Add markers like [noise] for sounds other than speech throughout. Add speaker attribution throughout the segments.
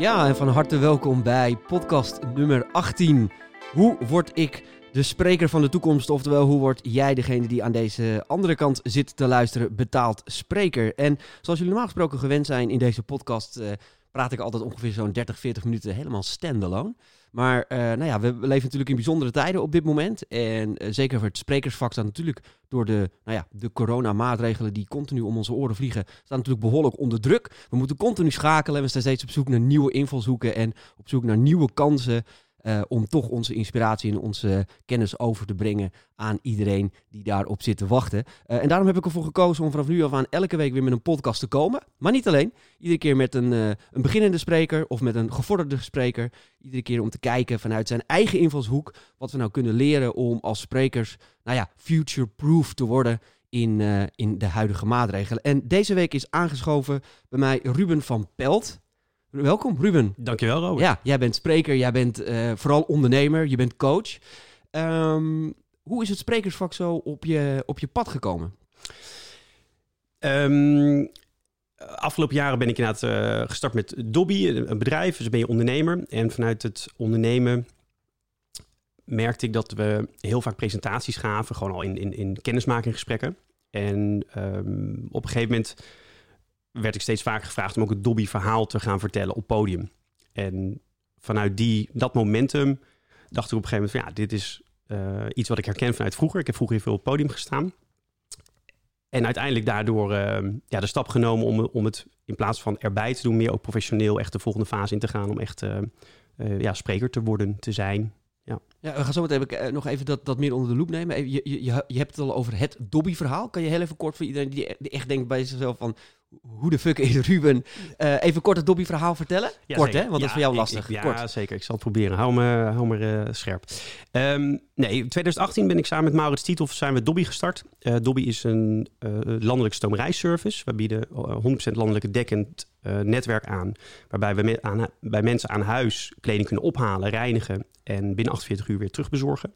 Speaker 1: Ja, en van harte welkom bij podcast nummer 18. Hoe word ik de spreker van de toekomst? Oftewel, hoe word jij degene die aan deze andere kant zit te luisteren, betaald spreker? En zoals jullie normaal gesproken gewend zijn in deze podcast, eh, praat ik altijd ongeveer zo'n 30, 40 minuten helemaal standalone. Maar uh, nou ja, we, leven natuurlijk in bijzondere tijden op dit moment. En uh, zeker voor het sprekersvak staat natuurlijk door de, nou ja, de coronamaatregelen die continu om onze oren vliegen, staat natuurlijk behoorlijk onder druk. We moeten continu schakelen. We staan steeds op zoek naar nieuwe invalshoeken en op zoek naar nieuwe kansen. Uh, om toch onze inspiratie en onze kennis over te brengen aan iedereen die daarop zit te wachten. Uh, en daarom heb ik ervoor gekozen om vanaf nu af aan elke week weer met een podcast te komen. Maar niet alleen. Iedere keer met een, uh, een beginnende spreker of met een gevorderde spreker. Iedere keer om te kijken vanuit zijn eigen invalshoek wat we nou kunnen leren om als sprekers, nou ja, future-proof te worden in, in de huidige maatregelen. En deze week is aangeschoven bij mij Ruben van Pelt. Welkom, Ruben.
Speaker 2: Dankjewel, Robert.
Speaker 1: Ja, jij bent spreker, jij bent uh, vooral ondernemer, je bent coach. Um, hoe is het sprekersvak zo op je, op je pad gekomen?
Speaker 2: Um, afgelopen jaren ben ik inderdaad uh, gestart met Dobby, een bedrijf. Dus ben je ondernemer. En vanuit het ondernemen merkte ik dat we heel vaak presentaties gaven, gewoon al in, in, in kennismakinggesprekken. En um, op een gegeven moment werd ik steeds vaker gevraagd om ook het Dobby-verhaal te gaan vertellen op podium. En vanuit die, dat momentum dacht ik op een gegeven moment van ja, dit is uh, iets wat ik herken vanuit vroeger. Ik heb vroeger heel veel op podium gestaan. En uiteindelijk daardoor uh, ja, de stap genomen om, om het in plaats van erbij te doen, meer ook professioneel echt de volgende fase in te gaan. Om echt uh, ja, spreker te worden, te zijn. Ja.
Speaker 1: ja, we gaan zo meteen nog even dat, dat meer onder de loep nemen. Je, je, je hebt het al over het Dobby-verhaal. Kan je heel even kort voor iedereen die echt denkt bij zichzelf van... Hoe de fuck is Ruben? Uh, even kort het Dobby-verhaal vertellen.
Speaker 2: Ja,
Speaker 1: kort,
Speaker 2: zeker.
Speaker 1: hè? Want
Speaker 2: ja,
Speaker 1: dat is voor jou lastig.
Speaker 2: ik- ja,
Speaker 1: kort.
Speaker 2: zeker. Ik zal het proberen. Hou me, hou me eh, scherp. Ehm, nee, in 2018 ben ik samen met Maurits Tiethoff zijn we Dobby gestart. Eh, Dobby is een eh, landelijke stomerijservice. We bieden eh, 100% landelijke dekkend eh, netwerk aan. Waarbij we aan, bij mensen aan huis kleding kunnen ophalen, reinigen en binnen 48 uur weer terugbezorgen.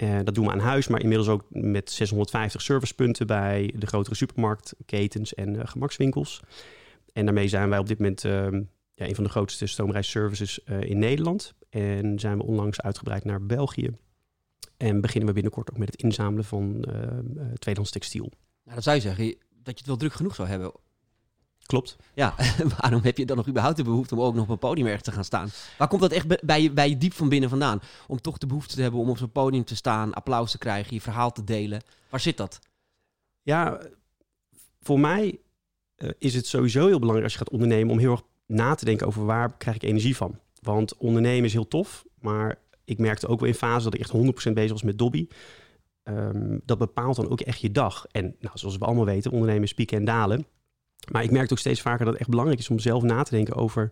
Speaker 2: Eh, dat doen we aan huis, maar inmiddels ook met 650 servicepunten bij de grotere supermarktketens en eh, gemakswinkels. En daarmee zijn wij op dit moment ehm, ja, een van de grootste stoomreisservices eh, in Nederland. En zijn we onlangs uitgebreid naar België. En beginnen we binnenkort ook met het inzamelen van eh, eh, tweedehands textiel.
Speaker 1: Nou, dan zou je zeggen dat je het wel druk genoeg zou hebben.
Speaker 2: Klopt.
Speaker 1: Ja, [laughs] waarom heb je dan nog überhaupt de behoefte om ook nog op een podium ergens te gaan staan? Waar komt dat echt bij- bij je, bij je diep van binnen vandaan? Om toch de behoefte te hebben om op zo'n podium te staan, applaus te krijgen, je verhaal te delen. Waar zit dat?
Speaker 2: Ja, voor mij eh, is het sowieso heel belangrijk als je gaat ondernemen om heel erg na te denken over waar krijg ik energie van. Want ondernemen is heel tof, maar ik merkte ook wel in fase dat ik echt 100% bezig was met Dobby. Ehm, dat bepaalt dan ook echt je dag. En nou, zoals we allemaal weten, ondernemen is pieken en dalen. Maar ik merkte ook steeds vaker dat het echt belangrijk is om zelf na te denken over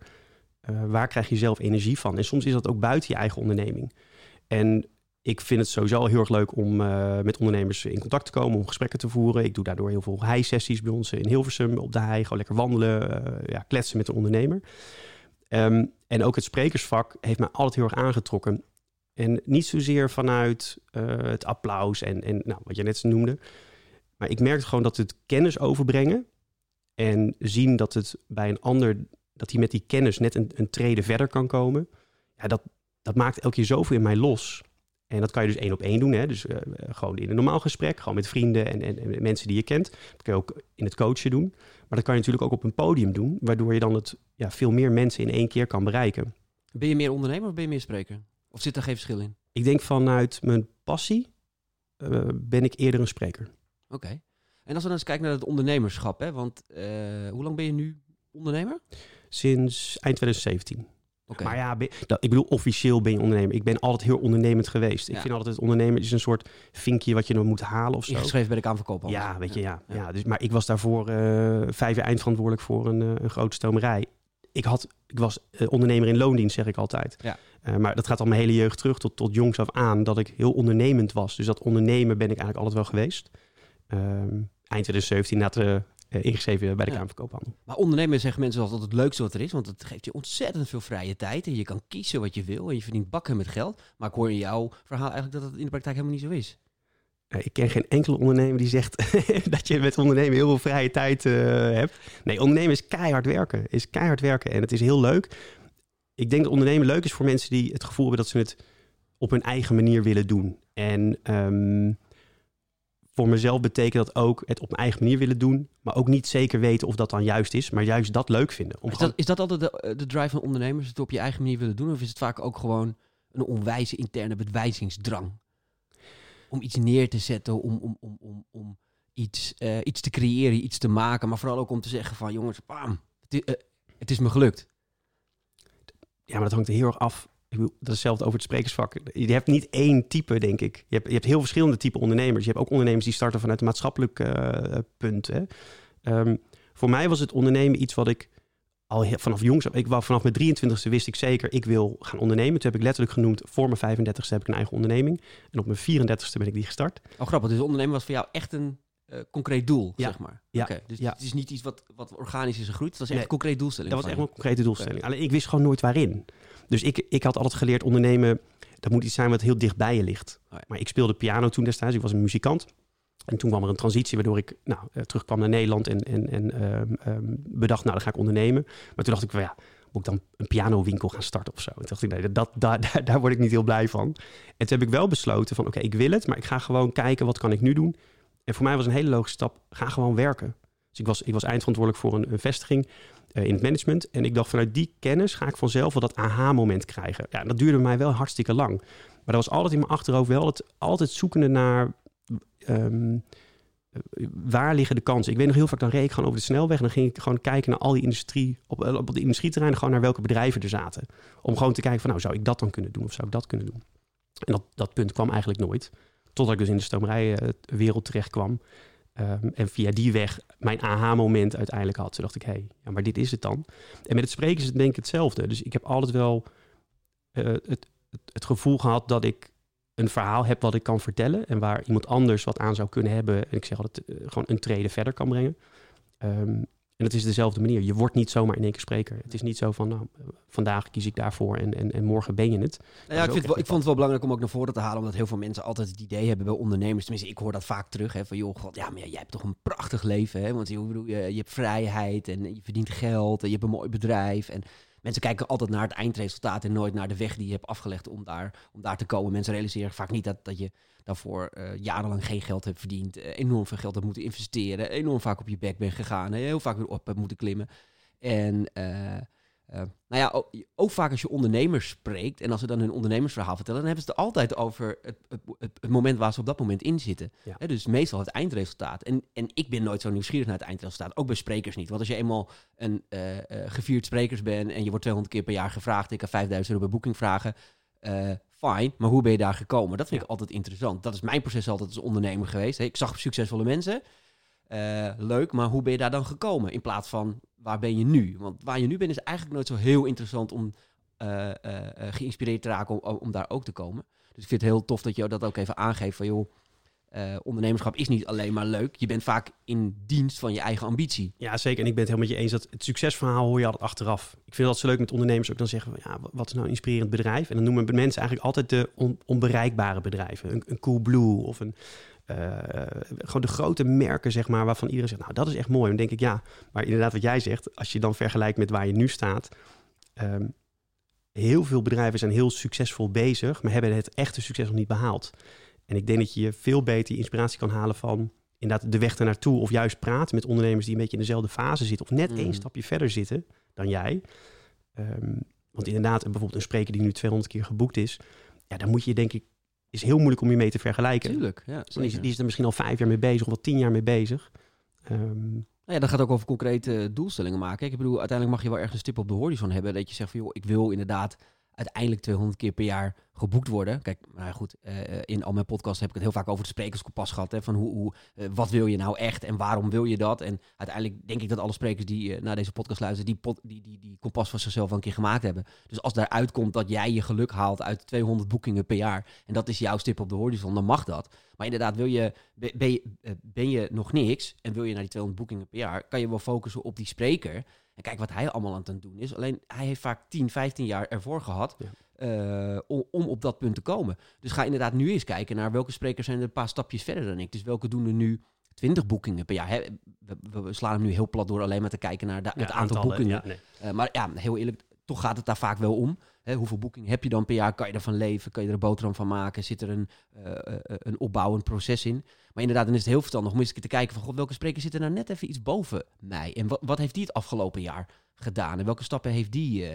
Speaker 2: eh, waar krijg je zelf energie van. En soms is dat ook buiten je eigen onderneming. En ik vind het sowieso heel erg leuk om eh, met ondernemers in contact te komen, om gesprekken te voeren. Ik doe daardoor heel veel hei-sessies bij ons in Hilversum op de hei. Gewoon lekker wandelen, eh, ja, kletsen met een ondernemer. Ehm, en ook het sprekersvak heeft mij altijd heel erg aangetrokken. En niet zozeer vanuit het applaus en, en nou, wat je net noemde. Maar ik merkte gewoon dat het kennis overbrengen en zien dat het bij een ander, dat hij met die kennis net een, een trede verder kan komen. Ja, dat, dat maakt elke keer zoveel in mij los. En dat kan je dus één op één doen. Hè? Dus eh, gewoon in een normaal gesprek, gewoon met vrienden en, en, en mensen die je kent. Dat kun je ook in het coachen doen. Maar dat kan je natuurlijk ook op een podium doen, waardoor je dan het ja, veel meer mensen in één keer kan bereiken.
Speaker 1: Ben je meer ondernemer of ben je meer spreker? Of zit daar geen verschil in?
Speaker 2: Ik denk vanuit mijn passie eh, ben ik eerder een spreker.
Speaker 1: Oké. En als we dan eens kijken naar het ondernemerschap, hè? want eh, hoe lang ben je nu ondernemer?
Speaker 2: Sinds eind 2017.
Speaker 1: Oké.
Speaker 2: Maar ja, ben- dat, ik bedoel, officieel ben je ondernemer. Ik ben altijd heel ondernemend geweest. Ik
Speaker 1: Ja.
Speaker 2: vind altijd het ondernemen is een soort vinkje wat je dan moet halen of zo.
Speaker 1: Ingeschreven bij de Kamerverkoop.
Speaker 2: Ja, weet je, ja.
Speaker 1: Ja.
Speaker 2: ja. dus, maar ik was daarvoor eh, vijf jaar eindverantwoordelijk voor een, eh, een grote stomerij. Ik, had, ik was ondernemer in loondienst, zeg ik altijd.
Speaker 1: Ja.
Speaker 2: Maar dat gaat al mijn hele jeugd terug tot, tot jongs af aan, dat ik heel ondernemend was. Dus dat ondernemen ben ik eigenlijk altijd wel geweest. Ehm, eind 2017 na te, eh, ingeschreven bij de
Speaker 1: Ja.
Speaker 2: Kamerverkoophandel.
Speaker 1: Maar ondernemen zeggen mensen altijd het leukste wat er is, want het geeft je ontzettend veel vrije tijd en je kan kiezen wat je wil en je verdient bakken met geld. Maar ik hoor in jouw verhaal eigenlijk dat het in de praktijk helemaal niet zo is.
Speaker 2: Eh, ik ken geen enkele ondernemer die zegt [laughs] dat je met ondernemen heel veel vrije tijd eh, hebt. Nee, ondernemen is keihard werken. Is keihard werken en het is heel leuk. ik denk dat ondernemen leuk is voor mensen die het gevoel hebben dat ze het op hun eigen manier willen doen. En ehm, voor mezelf betekent dat ook het op mijn eigen manier willen doen, maar ook niet zeker weten of dat dan juist is, maar juist dat leuk vinden.
Speaker 1: Om is, dat, is dat altijd de, de drive van ondernemers, het op je eigen manier willen doen? Of is het vaak ook gewoon een onwijze interne bedwijzingsdrang? Om iets neer te zetten, om, om, om, om, om iets, uh, iets te creëren, iets te maken, maar vooral ook om te zeggen van jongens, bam, het, is, uh, het is me gelukt.
Speaker 2: Ja, maar dat hangt er heel erg af dat is hetzelfde over het sprekersvak. Je hebt niet één type, denk ik. Je hebt, je hebt heel verschillende type ondernemers. Je hebt ook ondernemers die starten vanuit een maatschappelijk uh, punt. Hè. Um, voor mij was het ondernemen iets wat ik al vanaf jongs... Ik vanaf mijn 23ste wist ik zeker, ik wil gaan ondernemen. Toen heb ik letterlijk genoemd, voor mijn 35ste heb ik een eigen onderneming. En op mijn 34ste ben ik die gestart.
Speaker 1: Oh, grappig. Dus ondernemen was voor jou echt een uh, concreet doel,
Speaker 2: ja.
Speaker 1: zeg maar.
Speaker 2: Ja.
Speaker 1: Okay, dus
Speaker 2: ja.
Speaker 1: het is niet iets wat, wat organisch is gegroeid. Het was echt een concreet doelstelling.
Speaker 2: Dat was echt een concrete doelstelling. Alleen ik wist gewoon nooit waarin. Dus ik, ik had altijd geleerd ondernemen, dat moet iets zijn wat heel dicht bij je ligt.
Speaker 1: Oh ja.
Speaker 2: Maar ik speelde piano toen destijds, ik was een muzikant. En toen kwam er een transitie waardoor ik nou, uh, terugkwam naar Nederland en, en, en um, um, bedacht, nou dan ga ik ondernemen. Maar toen dacht ik, well, ja, moet ik dan een pianowinkel gaan starten of zo? En toen dacht ik, nee, dat, dat, [laughs] daar, daar word ik niet heel blij van. En toen heb ik wel besloten van, oké, okay, ik wil het, maar ik ga gewoon kijken, wat kan ik nu doen? En voor mij was een hele logische stap, ga gewoon werken. Dus ik was, ik was eindverantwoordelijk voor een, vestiging uh, in het management. En ik dacht, vanuit die kennis ga ik vanzelf wel dat aha-moment krijgen. Ja, dat duurde mij wel hartstikke lang. Maar dat was altijd in mijn achterhoofd wel het, altijd zoekende naar... Um, waar liggen de kansen? Ik weet nog heel vaak, dan reed ik gewoon over de snelweg... en dan ging ik gewoon kijken naar al die industrie... op, op de industrieterreinen, gewoon naar welke bedrijven er zaten. Om gewoon te kijken van, nou, zou ik dat dan kunnen doen? Of zou ik dat kunnen doen? En dat, dat punt kwam eigenlijk nooit. Totdat ik dus in de stomerijwereld terecht kwam. Um, en via die weg mijn aha-moment uiteindelijk had. Toen dacht ik, hé, hey, ja, maar dit is het dan. En met het spreken is het denk ik hetzelfde. Dus ik heb altijd wel uh, het, het, gevoel gehad dat ik een verhaal heb wat ik kan vertellen. En waar iemand anders wat aan zou kunnen hebben. En ik zeg altijd, uh, gewoon een trede verder kan brengen. Um, en het is dezelfde manier. Je wordt niet zomaar in één keer spreker. Het is niet zo van, nou, vandaag kies ik daarvoor en, en, en morgen ben je het.
Speaker 1: Nou ja, ik, vind wel, ik vond het wel belangrijk om ook naar voren te halen, omdat heel veel mensen altijd het idee hebben bij ondernemers. Tenminste, ik hoor dat vaak terug. Hè, van joh, god, ja, maar jij hebt toch een prachtig leven. Hè? Want joh, je, je hebt vrijheid en je verdient geld en je hebt een mooi bedrijf. En mensen kijken altijd naar het eindresultaat en nooit naar de weg die je hebt afgelegd om daar, om daar te komen. Mensen realiseren vaak niet dat, dat je daarvoor uh, jarenlang geen geld hebt verdiend, uh, enorm veel geld hebt moeten investeren, enorm vaak op je bek bent gegaan, heel vaak weer op hebt moeten klimmen. En uh, nou ja, ook, ook, vaak als je ondernemers spreekt en als ze dan hun ondernemersverhaal vertellen, dan hebben ze het altijd over het, het, het, moment waar ze op dat moment in zitten.
Speaker 2: Ja.
Speaker 1: Dus meestal het eindresultaat. En, en ik ben nooit zo nieuwsgierig naar het eindresultaat, ook bij sprekers niet. Want als je eenmaal een gevierd sprekers bent en je wordt 200 keer per jaar gevraagd, ik heb 5000 euro bij boeking vragen, uh, fijn, maar hoe ben je daar gekomen? Dat vind
Speaker 2: Ja.
Speaker 1: ik altijd interessant. Dat is mijn proces altijd als ondernemer geweest. Ik zag succesvolle mensen, uh, leuk, maar hoe ben je daar dan gekomen? In plaats van, waar ben je nu? Want waar je nu bent is eigenlijk nooit zo heel interessant om uh, geïnspireerd te raken om, daar ook te komen. Dus ik vind het heel tof dat je dat ook even aangeeft van, joh, ondernemerschap is niet alleen maar leuk. Je bent vaak in dienst van je eigen ambitie.
Speaker 2: Ja, zeker. En ik ben het helemaal met je eens dat het succesverhaal hoor je altijd achteraf. Ik vind dat zo leuk met ondernemers ook dan zeggen van, ja, wat is nou een inspirerend bedrijf? En dan noemen mensen eigenlijk altijd de on onbereikbare bedrijven. Een, een Coolblue of een, gewoon de grote merken, zeg maar, waarvan iedereen zegt, nou, dat is echt mooi. En dan denk ik, ja, maar inderdaad wat jij zegt, als je dan vergelijkt met waar je nu staat... Um, heel veel bedrijven zijn heel succesvol bezig, maar hebben het echte succes nog niet behaald. En ik denk dat je veel beter inspiratie kan halen van inderdaad de weg ernaartoe. Of juist praten met ondernemers die een beetje in dezelfde fase zitten. Of net mm. één stapje verder zitten dan jij. Um, want inderdaad, bijvoorbeeld een spreker die nu 200 keer geboekt is. Ja, dan moet je denk ik, is heel moeilijk om je mee te vergelijken.
Speaker 1: Tuurlijk, ja.
Speaker 2: Die is, die is er misschien al vijf jaar mee bezig of wel tien jaar mee bezig. Um,
Speaker 1: nou ja, dat gaat ook over concrete doelstellingen maken. Ik bedoel, uiteindelijk mag je wel ergens een stip op de horizon hebben. Dat je zegt van, joh, ik wil inderdaad uiteindelijk 200 keer per jaar geboekt worden. Kijk, nou goed, uh, in al mijn podcasts heb ik het heel vaak over het sprekerskompas gehad. Hè, van hoe, hoe uh, wat wil je nou echt en waarom wil je dat? En uiteindelijk denk ik dat alle sprekers die naar deze podcast luisteren, die, die, die, die kompas van zichzelf een keer gemaakt hebben. Dus als daaruit komt dat jij je geluk haalt uit 200 boekingen per jaar, en dat is jouw stip op de horizon, dan mag dat. Maar inderdaad, wil je, ben, je, ben je nog niks en wil je naar die 200 boekingen per jaar, kan je wel focussen op die spreker. En kijk wat hij allemaal aan het doen is. Alleen hij heeft vaak 10, 15 jaar ervoor gehad ja. uh, om, om, op dat punt te komen. Dus ga inderdaad nu eens kijken naar welke sprekers zijn er een paar stapjes verder dan ik. Dus welke doen er nu 20 boekingen per jaar? Hè? We, we, slaan hem nu heel plat door alleen maar te kijken naar de,
Speaker 2: ja,
Speaker 1: het aantal boekingen.
Speaker 2: Ja, nee.
Speaker 1: uh, maar ja, heel eerlijk, toch gaat het daar vaak wel om. Hè, hoeveel boeking heb je dan per jaar? Kan je ervan leven? Kan je er een boterham van maken? Zit er een, uh, een opbouwend proces in? Maar inderdaad, dan is het heel verstandig om eens te kijken van... God, welke spreker zit er nou net even iets boven mij? En wat, wat heeft die het afgelopen jaar gedaan? En welke stappen heeft die,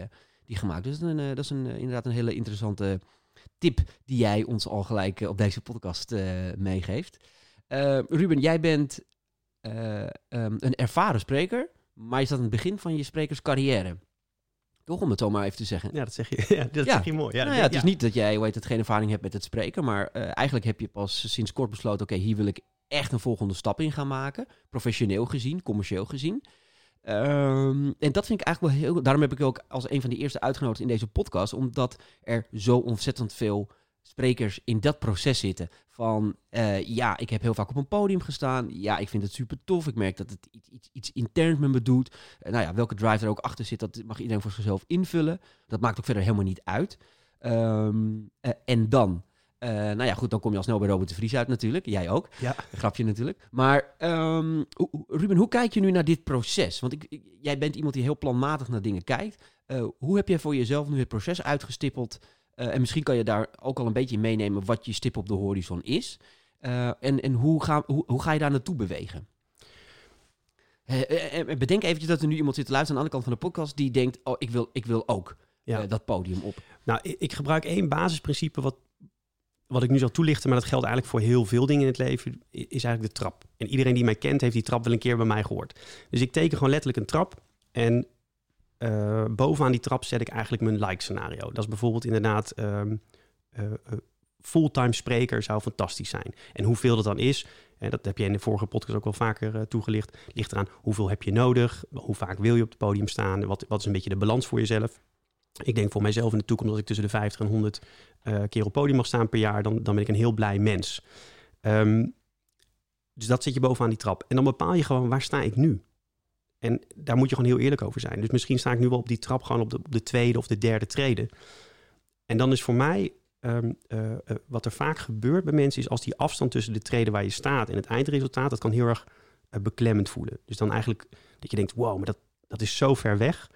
Speaker 1: die gemaakt? Dus dat is, een, dat is een, inderdaad een hele interessante tip... die jij ons al gelijk op deze podcast meegeeft. Ruben, jij bent um, een ervaren spreker... maar je staat aan het begin van je sprekerscarrière... Toch om het zo maar even te zeggen.
Speaker 2: Ja, dat zeg je, [laughs] ja, dat zeg je mooi.
Speaker 1: Ja, nou ja, het is niet dat jij weet het, geen ervaring hebt met het spreken. Maar uh, eigenlijk heb je pas sinds kort besloten... oké, hier wil ik echt een volgende stap in gaan maken. Professioneel gezien, commercieel gezien. Um, en dat vind ik eigenlijk wel heel... Daarom heb ik ook als een van de eerste uitgenodigd in deze podcast... omdat er zo ontzettend veel sprekers in dat proces zitten. Van uh, ja, ik heb heel vaak op een podium gestaan. Ja, ik vind het super tof. Ik merk dat het iets, iets, iets interns met me doet. Uh, nou ja, welke drive er ook achter zit, dat mag iedereen voor zichzelf invullen. Dat maakt ook verder helemaal niet uit. Um, uh, en dan, nou ja, goed, dan kom je al snel bij Robert de Vries uit natuurlijk. Jij ook.
Speaker 2: Ja. [laughs]
Speaker 1: Grapje natuurlijk. Maar um, Ruben, hoe kijk je nu naar dit proces? Want ik, ik, jij bent iemand die heel planmatig naar dingen kijkt. hoe heb jij voor jezelf nu het proces uitgestippeld? Uh, en misschien kan je daar ook al een beetje meenemen wat je stip op de horizon is. Uh, en en hoe, ga, hoe, hoe ga je daar naartoe bewegen? Uh, bedenk eventjes dat er nu iemand zit te luisteren aan de andere kant van de podcast die denkt, oh, ik wil, ik wil ook ja. dat podium op.
Speaker 2: Nou, ik, ik gebruik één basisprincipe wat, wat ik nu zal toelichten, maar dat geldt eigenlijk voor heel veel dingen in het leven, is eigenlijk de trap. En iedereen die mij kent, heeft die trap wel een keer bij mij gehoord. Dus ik teken gewoon letterlijk een trap en uh, bovenaan die trap zet ik eigenlijk mijn like scenario. Dat is bijvoorbeeld inderdaad um, uh, fulltime spreker zou fantastisch zijn. En hoeveel dat dan is, en dat heb je in de vorige podcast ook wel vaker toegelicht, ligt eraan hoeveel heb je nodig, hoe vaak wil je op het podium staan, wat, wat is een beetje de balans voor jezelf. Ik denk voor mijzelf in de toekomst dat ik tussen de 50 en 100 keer op podium mag staan per jaar, dan, dan ben ik een heel blij mens. Um, dus dat zit je bovenaan die trap. En dan bepaal je gewoon waar sta ik nu. En daar moet je gewoon heel eerlijk over zijn. Dus misschien sta ik nu wel op die trap gewoon op de, op de tweede of de derde treden. En dan is voor mij, um, uh, uh, wat er vaak gebeurt bij mensen, is als die afstand tussen de treden waar je staat en het eindresultaat, dat kan heel erg uh, beklemmend voelen. Dus dan eigenlijk dat je denkt, wow, maar dat, dat is zo ver weg.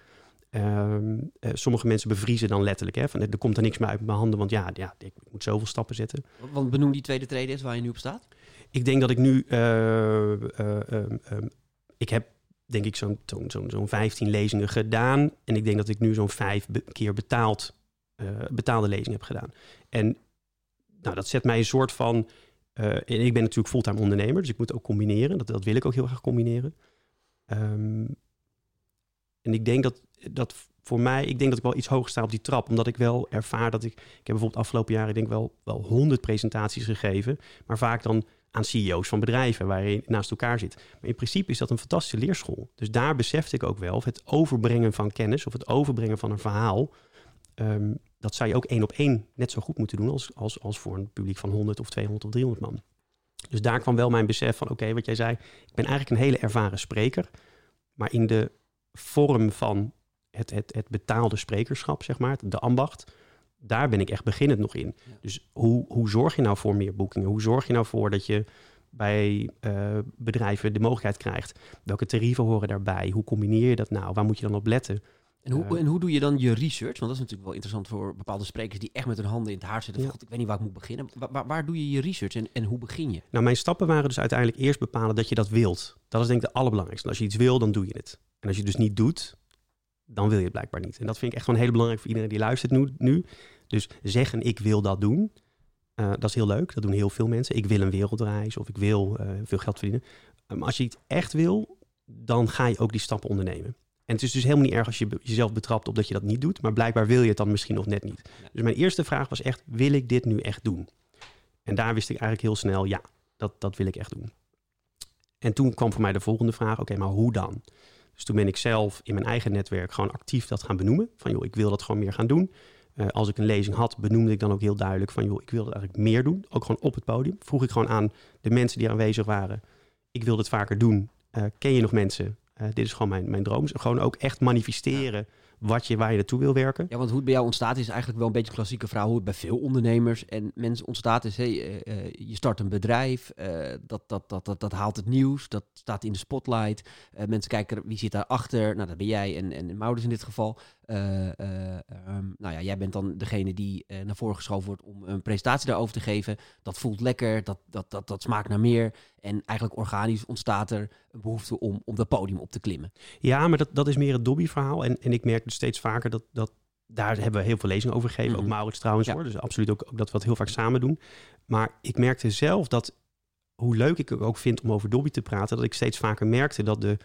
Speaker 2: Um, sommige mensen bevriezen dan letterlijk. Hè, van, er komt er niks meer uit mijn handen, want ja, ja ik moet zoveel stappen zetten.
Speaker 1: Want benoem die tweede treden is waar je nu op staat?
Speaker 2: Ik denk dat ik nu... Um, ik heb denk ik zo'n zo'n zo'n zo'n 15 lezingen gedaan. En ik denk dat ik nu zo'n vijf keer betaald, uh, betaalde lezingen heb gedaan. En nou, dat zet mij een soort van. Uh, ik ben natuurlijk fulltime ondernemer, dus ik moet ook combineren. Dat, dat wil ik ook heel graag combineren. Um, en ik denk dat, dat voor mij, ik denk dat ik wel iets hoger sta op die trap. Omdat ik wel ervaar dat ik. Ik heb bijvoorbeeld afgelopen jaar, denk wel, wel 100 presentaties gegeven. Maar vaak dan aan CEO's van bedrijven waar je naast elkaar zit. Maar in principe is dat een fantastische leerschool. Dus daar besefte ik ook wel, of het overbrengen van kennis of het overbrengen van een verhaal, um, dat zou je ook één op één net zo goed moeten doen als, als, als voor een publiek van 100 of 200 of 300 man. Dus daar kwam wel mijn besef van, oké, wat jij zei, ik ben eigenlijk een hele ervaren spreker, maar in de vorm van het, het, het betaalde sprekerschap, zeg maar, de ambacht, daar ben ik echt beginnend nog in. Dus hoe, hoe zorg je nou voor meer boekingen? Hoe zorg je nou voor dat je bij uh, bedrijven de mogelijkheid krijgt? Welke tarieven horen daarbij? Hoe combineer je dat nou? Waar moet je dan op letten?
Speaker 1: En hoe, uh, en hoe doe je dan je research? Want dat is natuurlijk wel interessant voor bepaalde sprekers die echt met hun handen in het haar zitten. Ja. God, ik weet niet waar ik moet beginnen. Waar, waar, waar, doe je je research en, en hoe begin je?
Speaker 2: Nou, mijn stappen waren dus uiteindelijk eerst bepalen dat je dat wilt. Dat is denk ik de allerbelangrijkste. Als je iets wil, dan doe je het. En als je het dus niet doet, dan wil je het blijkbaar niet. En dat vind ik echt gewoon heel belangrijk voor iedereen die luistert nu. nu. Dus zeggen ik wil dat doen, uh, dat is heel leuk. Dat doen heel veel mensen. Ik wil een wereldreis of ik wil uh, veel geld verdienen. Maar als je het echt wil, dan ga je ook die stappen ondernemen. En het is dus helemaal niet erg als je jezelf betrapt op dat je dat niet doet. Maar blijkbaar wil je het dan misschien nog net niet. Dus mijn eerste vraag was echt, wil ik dit nu echt doen? En daar wist ik eigenlijk heel snel, ja, dat, dat wil ik echt doen. En toen kwam voor mij de volgende vraag, oké, okay, maar hoe dan? Dus toen ben ik zelf in mijn eigen netwerk gewoon actief dat gaan benoemen. Van joh, ik wil dat gewoon meer gaan doen. Uh, als ik een lezing had, benoemde ik dan ook heel duidelijk van joh, ik wil dat eigenlijk meer doen. Ook gewoon op het podium. Vroeg ik gewoon aan de mensen die aanwezig waren. Ik wil dit vaker doen. Uh, ken je nog mensen Eh, dit is gewoon mijn, mijn droom. Gewoon ook echt manifesteren wat je, waar je naartoe wil werken.
Speaker 1: Ja, want hoe het bij jou ontstaat is eigenlijk wel een beetje een klassieke verhaal. Hoe het bij veel ondernemers en mensen ontstaat is... Hey, eh, eh, je start een bedrijf, uh, dat, dat, dat, dat, dat haalt het nieuws, dat staat in de spotlight. mensen kijken, wie zit daarachter? Nou, dat ben jij en, en Maurits in dit geval. Um, nou ja, jij bent dan degene die naar voren geschoven wordt om een presentatie daarover te geven. Dat voelt lekker, dat, dat, dat, dat smaakt naar meer. En eigenlijk organisch ontstaat er een behoefte om, om dat podium op te klimmen.
Speaker 2: Ja, maar dat, dat is meer het Dobby-verhaal. En, en ik merk steeds vaker dat, dat daar hebben we heel veel lezingen over gegeven. Ook mhm. Maurits trouwens hoor. Dus absoluut ook, ook, dat we het heel vaak samen doen. Maar ik merkte zelf dat, hoe leuk ik het ook vind om over Dobby te praten, dat ik steeds vaker merkte dat de,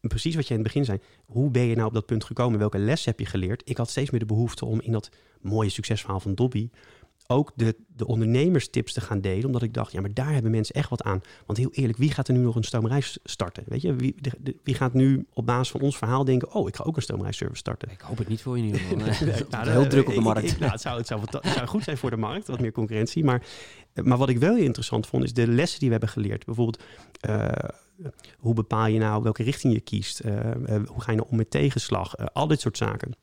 Speaker 2: precies wat je in het begin zei, hoe ben je nou op dat punt gekomen? Welke les heb je geleerd? Ik had steeds meer de behoefte om in dat mooie succesverhaal van Dobby ook de, de ondernemerstips te gaan delen. Omdat ik dacht, ja, maar daar hebben mensen echt wat aan. Want heel eerlijk, wie gaat er nu nog een stomerij starten? Weet je, wie, wie gaat nu op basis van ons verhaal denken... oh, ik ga ook een stoomreisservice starten?
Speaker 1: Ik hoop het niet voor je [laughs] het nou, heel druk op de markt.
Speaker 2: nou, het, zou, het, zou, het zou goed zijn voor de markt, wat meer concurrentie. Maar, maar wat ik wel heel interessant vond, is de lessen die we hebben geleerd. Bijvoorbeeld... Uh, hoe bepaal je nou welke richting je kiest? Uh, hoe ga je nou om met tegenslag? al dit soort zaken.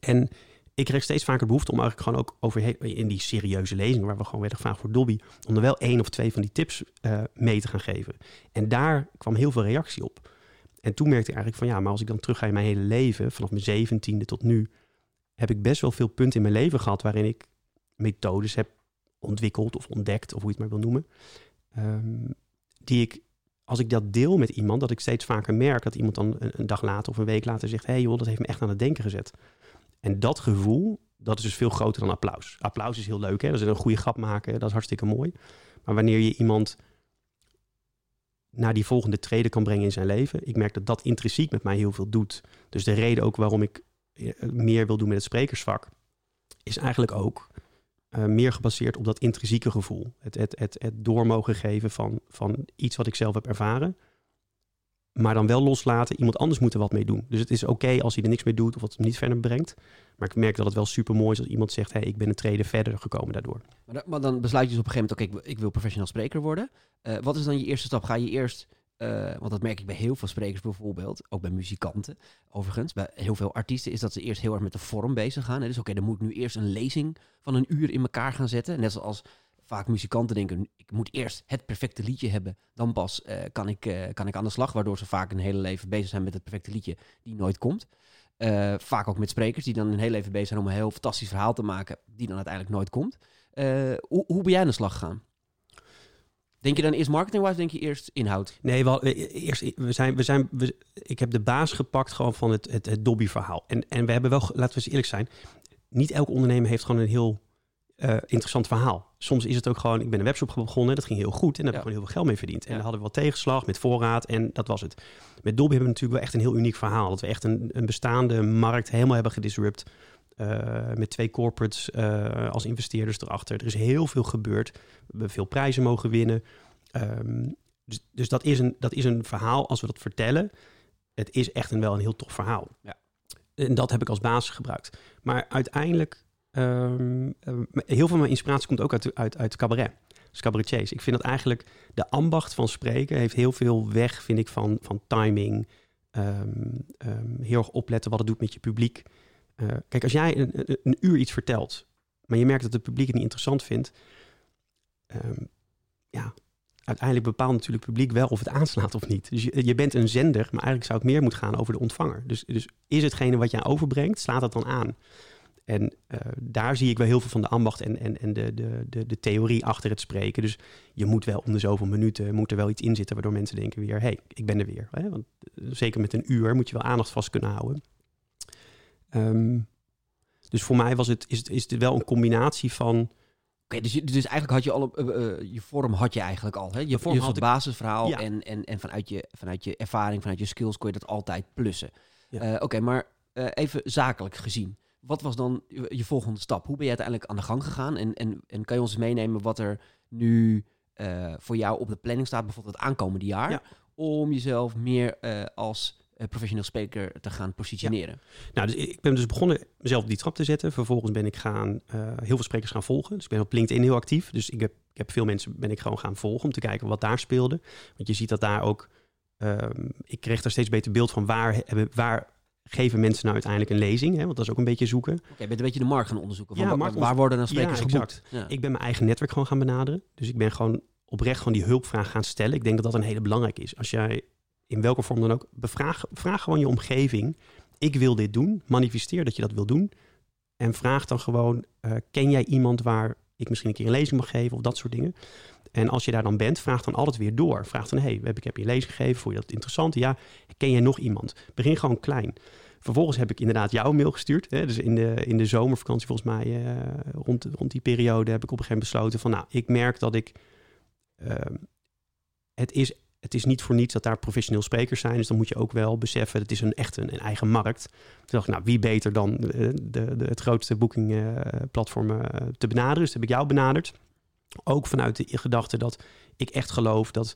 Speaker 2: En ik kreeg steeds vaker behoefte om eigenlijk gewoon ook over in die serieuze lezingen, waar we gewoon werden gevraagd voor Dobby, om er wel één of twee van die tips uh, mee te gaan geven. En daar kwam heel veel reactie op. En toen merkte ik eigenlijk van ja, maar als ik dan terug ga in mijn hele leven, vanaf mijn zeventiende tot nu, heb ik best wel veel punten in mijn leven gehad waarin ik methodes heb ontwikkeld of ontdekt, of hoe je het maar wil noemen, um, die ik als ik dat deel met iemand, dat ik steeds vaker merk dat iemand dan een, een dag later of een week later zegt: Hé hey joh, dat heeft me echt aan het denken gezet. En dat gevoel, dat is dus veel groter dan applaus. Applaus is heel leuk, hè? dat is een goede grap maken, dat is hartstikke mooi. Maar wanneer je iemand naar die volgende treden kan brengen in zijn leven, ik merk dat dat intrinsiek met mij heel veel doet. Dus de reden ook waarom ik eh, meer wil doen met het sprekersvak, is eigenlijk ook uh, meer gebaseerd op dat intrinsieke gevoel. Het, het, het, het door mogen geven van, van iets wat ik zelf heb ervaren maar dan wel loslaten. Iemand anders moet er wat mee doen. Dus het is oké als hij er niks mee doet of wat hem niet verder brengt. Maar ik merk dat het wel super mooi is als iemand zegt: hey, ik ben een treden verder gekomen daardoor.
Speaker 1: Maar, dan besluit je dus op een gegeven moment: oké, ik, wil professioneel spreker worden. Uh, wat is dan je eerste stap? Ga je eerst. Uh, want dat merk ik bij heel veel sprekers bijvoorbeeld, ook bij muzikanten overigens. Bij heel veel artiesten is dat ze eerst heel erg met de vorm bezig gaan. Dus oké, dan moet ik nu eerst een lezing van een uur in elkaar gaan zetten. Net zoals vaak muzikanten denken, ik moet eerst het perfecte liedje hebben, dan pas uh, kan, ik, uh, kan ik aan de slag. Waardoor ze vaak een hele leven bezig zijn met het perfecte liedje die nooit komt. Uh, vaak ook met sprekers die dan een hele leven bezig zijn om een heel fantastisch verhaal te maken, die dan uiteindelijk nooit komt. hoe, hoe ben jij aan de slag gegaan? Denk je dan eerst marketing-wise, denk je eerst inhoud?
Speaker 2: Nee, wel, eerst, we zijn, we zijn, we, ik heb de baas gepakt gewoon van het, het, het Dobby-verhaal. En, en we hebben wel, laten we eens eerlijk zijn, niet elk ondernemer heeft gewoon een heel uh, interessant verhaal. Soms is het ook gewoon, ik ben een webshop begonnen, dat ging heel goed en daar heb ik gewoon heel veel geld mee verdiend. En ja. dan hadden we wat tegenslag met voorraad en dat was het. Met Dobby hebben we natuurlijk wel echt een heel uniek verhaal. Dat we echt een, een bestaande markt helemaal hebben gedisrupt. Uh, met twee corporates uh, als investeerders erachter. Er is heel veel gebeurd. We hebben veel prijzen mogen winnen. Um, dus, dus dat, is een, dat is een verhaal, als we dat vertellen, het is echt een, wel een heel tof verhaal. Ja. En dat heb ik als basis gebruikt. Maar uiteindelijk Ehm, ehm, heel veel van mijn inspiratie komt ook uit, uit, uit cabaret. Dus cabaretiers. Ik vind dat eigenlijk de ambacht van spreken heeft heel veel weg, vind ik, van, van timing. Um, heel erg opletten wat het doet met je publiek. Uh, kijk, als jij een, een, uur iets vertelt, maar je merkt dat het publiek het niet interessant vindt. ja, uiteindelijk bepaalt natuurlijk het publiek wel of het aanslaat of niet. Dus je, je, bent een zender, maar eigenlijk zou het meer moeten gaan over de ontvanger. Dus, dus is hetgene wat jij overbrengt, slaat dat dan aan? En uh, daar zie ik wel heel veel van de ambacht en, en, en de, de, de, de, theorie achter het spreken. Dus je moet wel om de zoveel minuten moet er wel iets in zitten waardoor mensen denken weer, hé, hey, ik ben er weer. Hè? Want eh, zeker met een uur moet je wel aandacht vast kunnen houden. Um, dus voor mij was het, is, het, is het wel een combinatie van...
Speaker 1: Oké, dus, dus eigenlijk had je al uh, je vorm had je eigenlijk al. Hè? Je, vorm je had het basisverhaal ja. en, en, en vanuit, je, vanuit je ervaring, vanuit je skills kon je dat altijd plussen. Ja. Uh, Oké, maar even zakelijk gezien wat was dan je volgende stap? Hoe ben je uiteindelijk aan de gang gegaan? En, en, en kan je ons meenemen wat er nu uh, voor jou op de planning staat, bijvoorbeeld het aankomende jaar, ja. om jezelf meer uh, als uh, professioneel spreker te gaan positioneren?
Speaker 2: Ja. Nou, dus ik ben dus begonnen mezelf die trap te zetten. Vervolgens ben ik gaan heel veel sprekers gaan volgen. Dus ik ben op LinkedIn heel actief. Dus ik heb, ik heb veel mensen ben ik gewoon gaan volgen om te kijken wat daar speelde. Want je ziet dat daar ook ehm, ik kreeg daar steeds beter beeld van waar, waar geven mensen nou uiteindelijk een lezing. Hè? Want dat is ook een beetje zoeken.
Speaker 1: Oké, je bent een beetje de markt gaan onderzoeken. Van
Speaker 2: Ja,
Speaker 1: waar worden dan sprekers
Speaker 2: Ja,
Speaker 1: geboekt?
Speaker 2: exact.
Speaker 1: Ja.
Speaker 2: Ik ben mijn eigen netwerk gewoon gaan benaderen. Dus ik ben gewoon oprecht gewoon die hulpvraag gaan stellen. Ik denk dat dat een hele belangrijke is. Als jij in welke vorm dan ook, bevraag, vraag gewoon je omgeving. Ik wil dit doen. Manifesteer dat je dat wil doen. En vraag dan gewoon, eh, ken jij iemand waar ik misschien een keer een lezing mag geven of dat soort dingen. En als je daar dan bent, vraag dan altijd weer door. Vraag dan, hey, ik heb je lezing gegeven, vond je dat interessant? Ja, ken jij nog iemand? Begin gewoon klein. Vervolgens heb ik inderdaad jouw mail gestuurd. Hè? Dus in de, in de zomervakantie, volgens mij, eh, rond, rond die periode, heb ik op een gegeven moment besloten van, nou, ik merk dat ik, ehm, het, is, het is niet voor niets dat daar professioneel sprekers zijn. Dus dan moet je ook wel beseffen, het is een echt een, eigen markt. Toen dacht ik, nou, wie beter dan eh, de, de, het grootste boekingplatform eh, te benaderen. Dus toen heb ik jou benaderd. Ook vanuit de gedachte dat ik echt geloof dat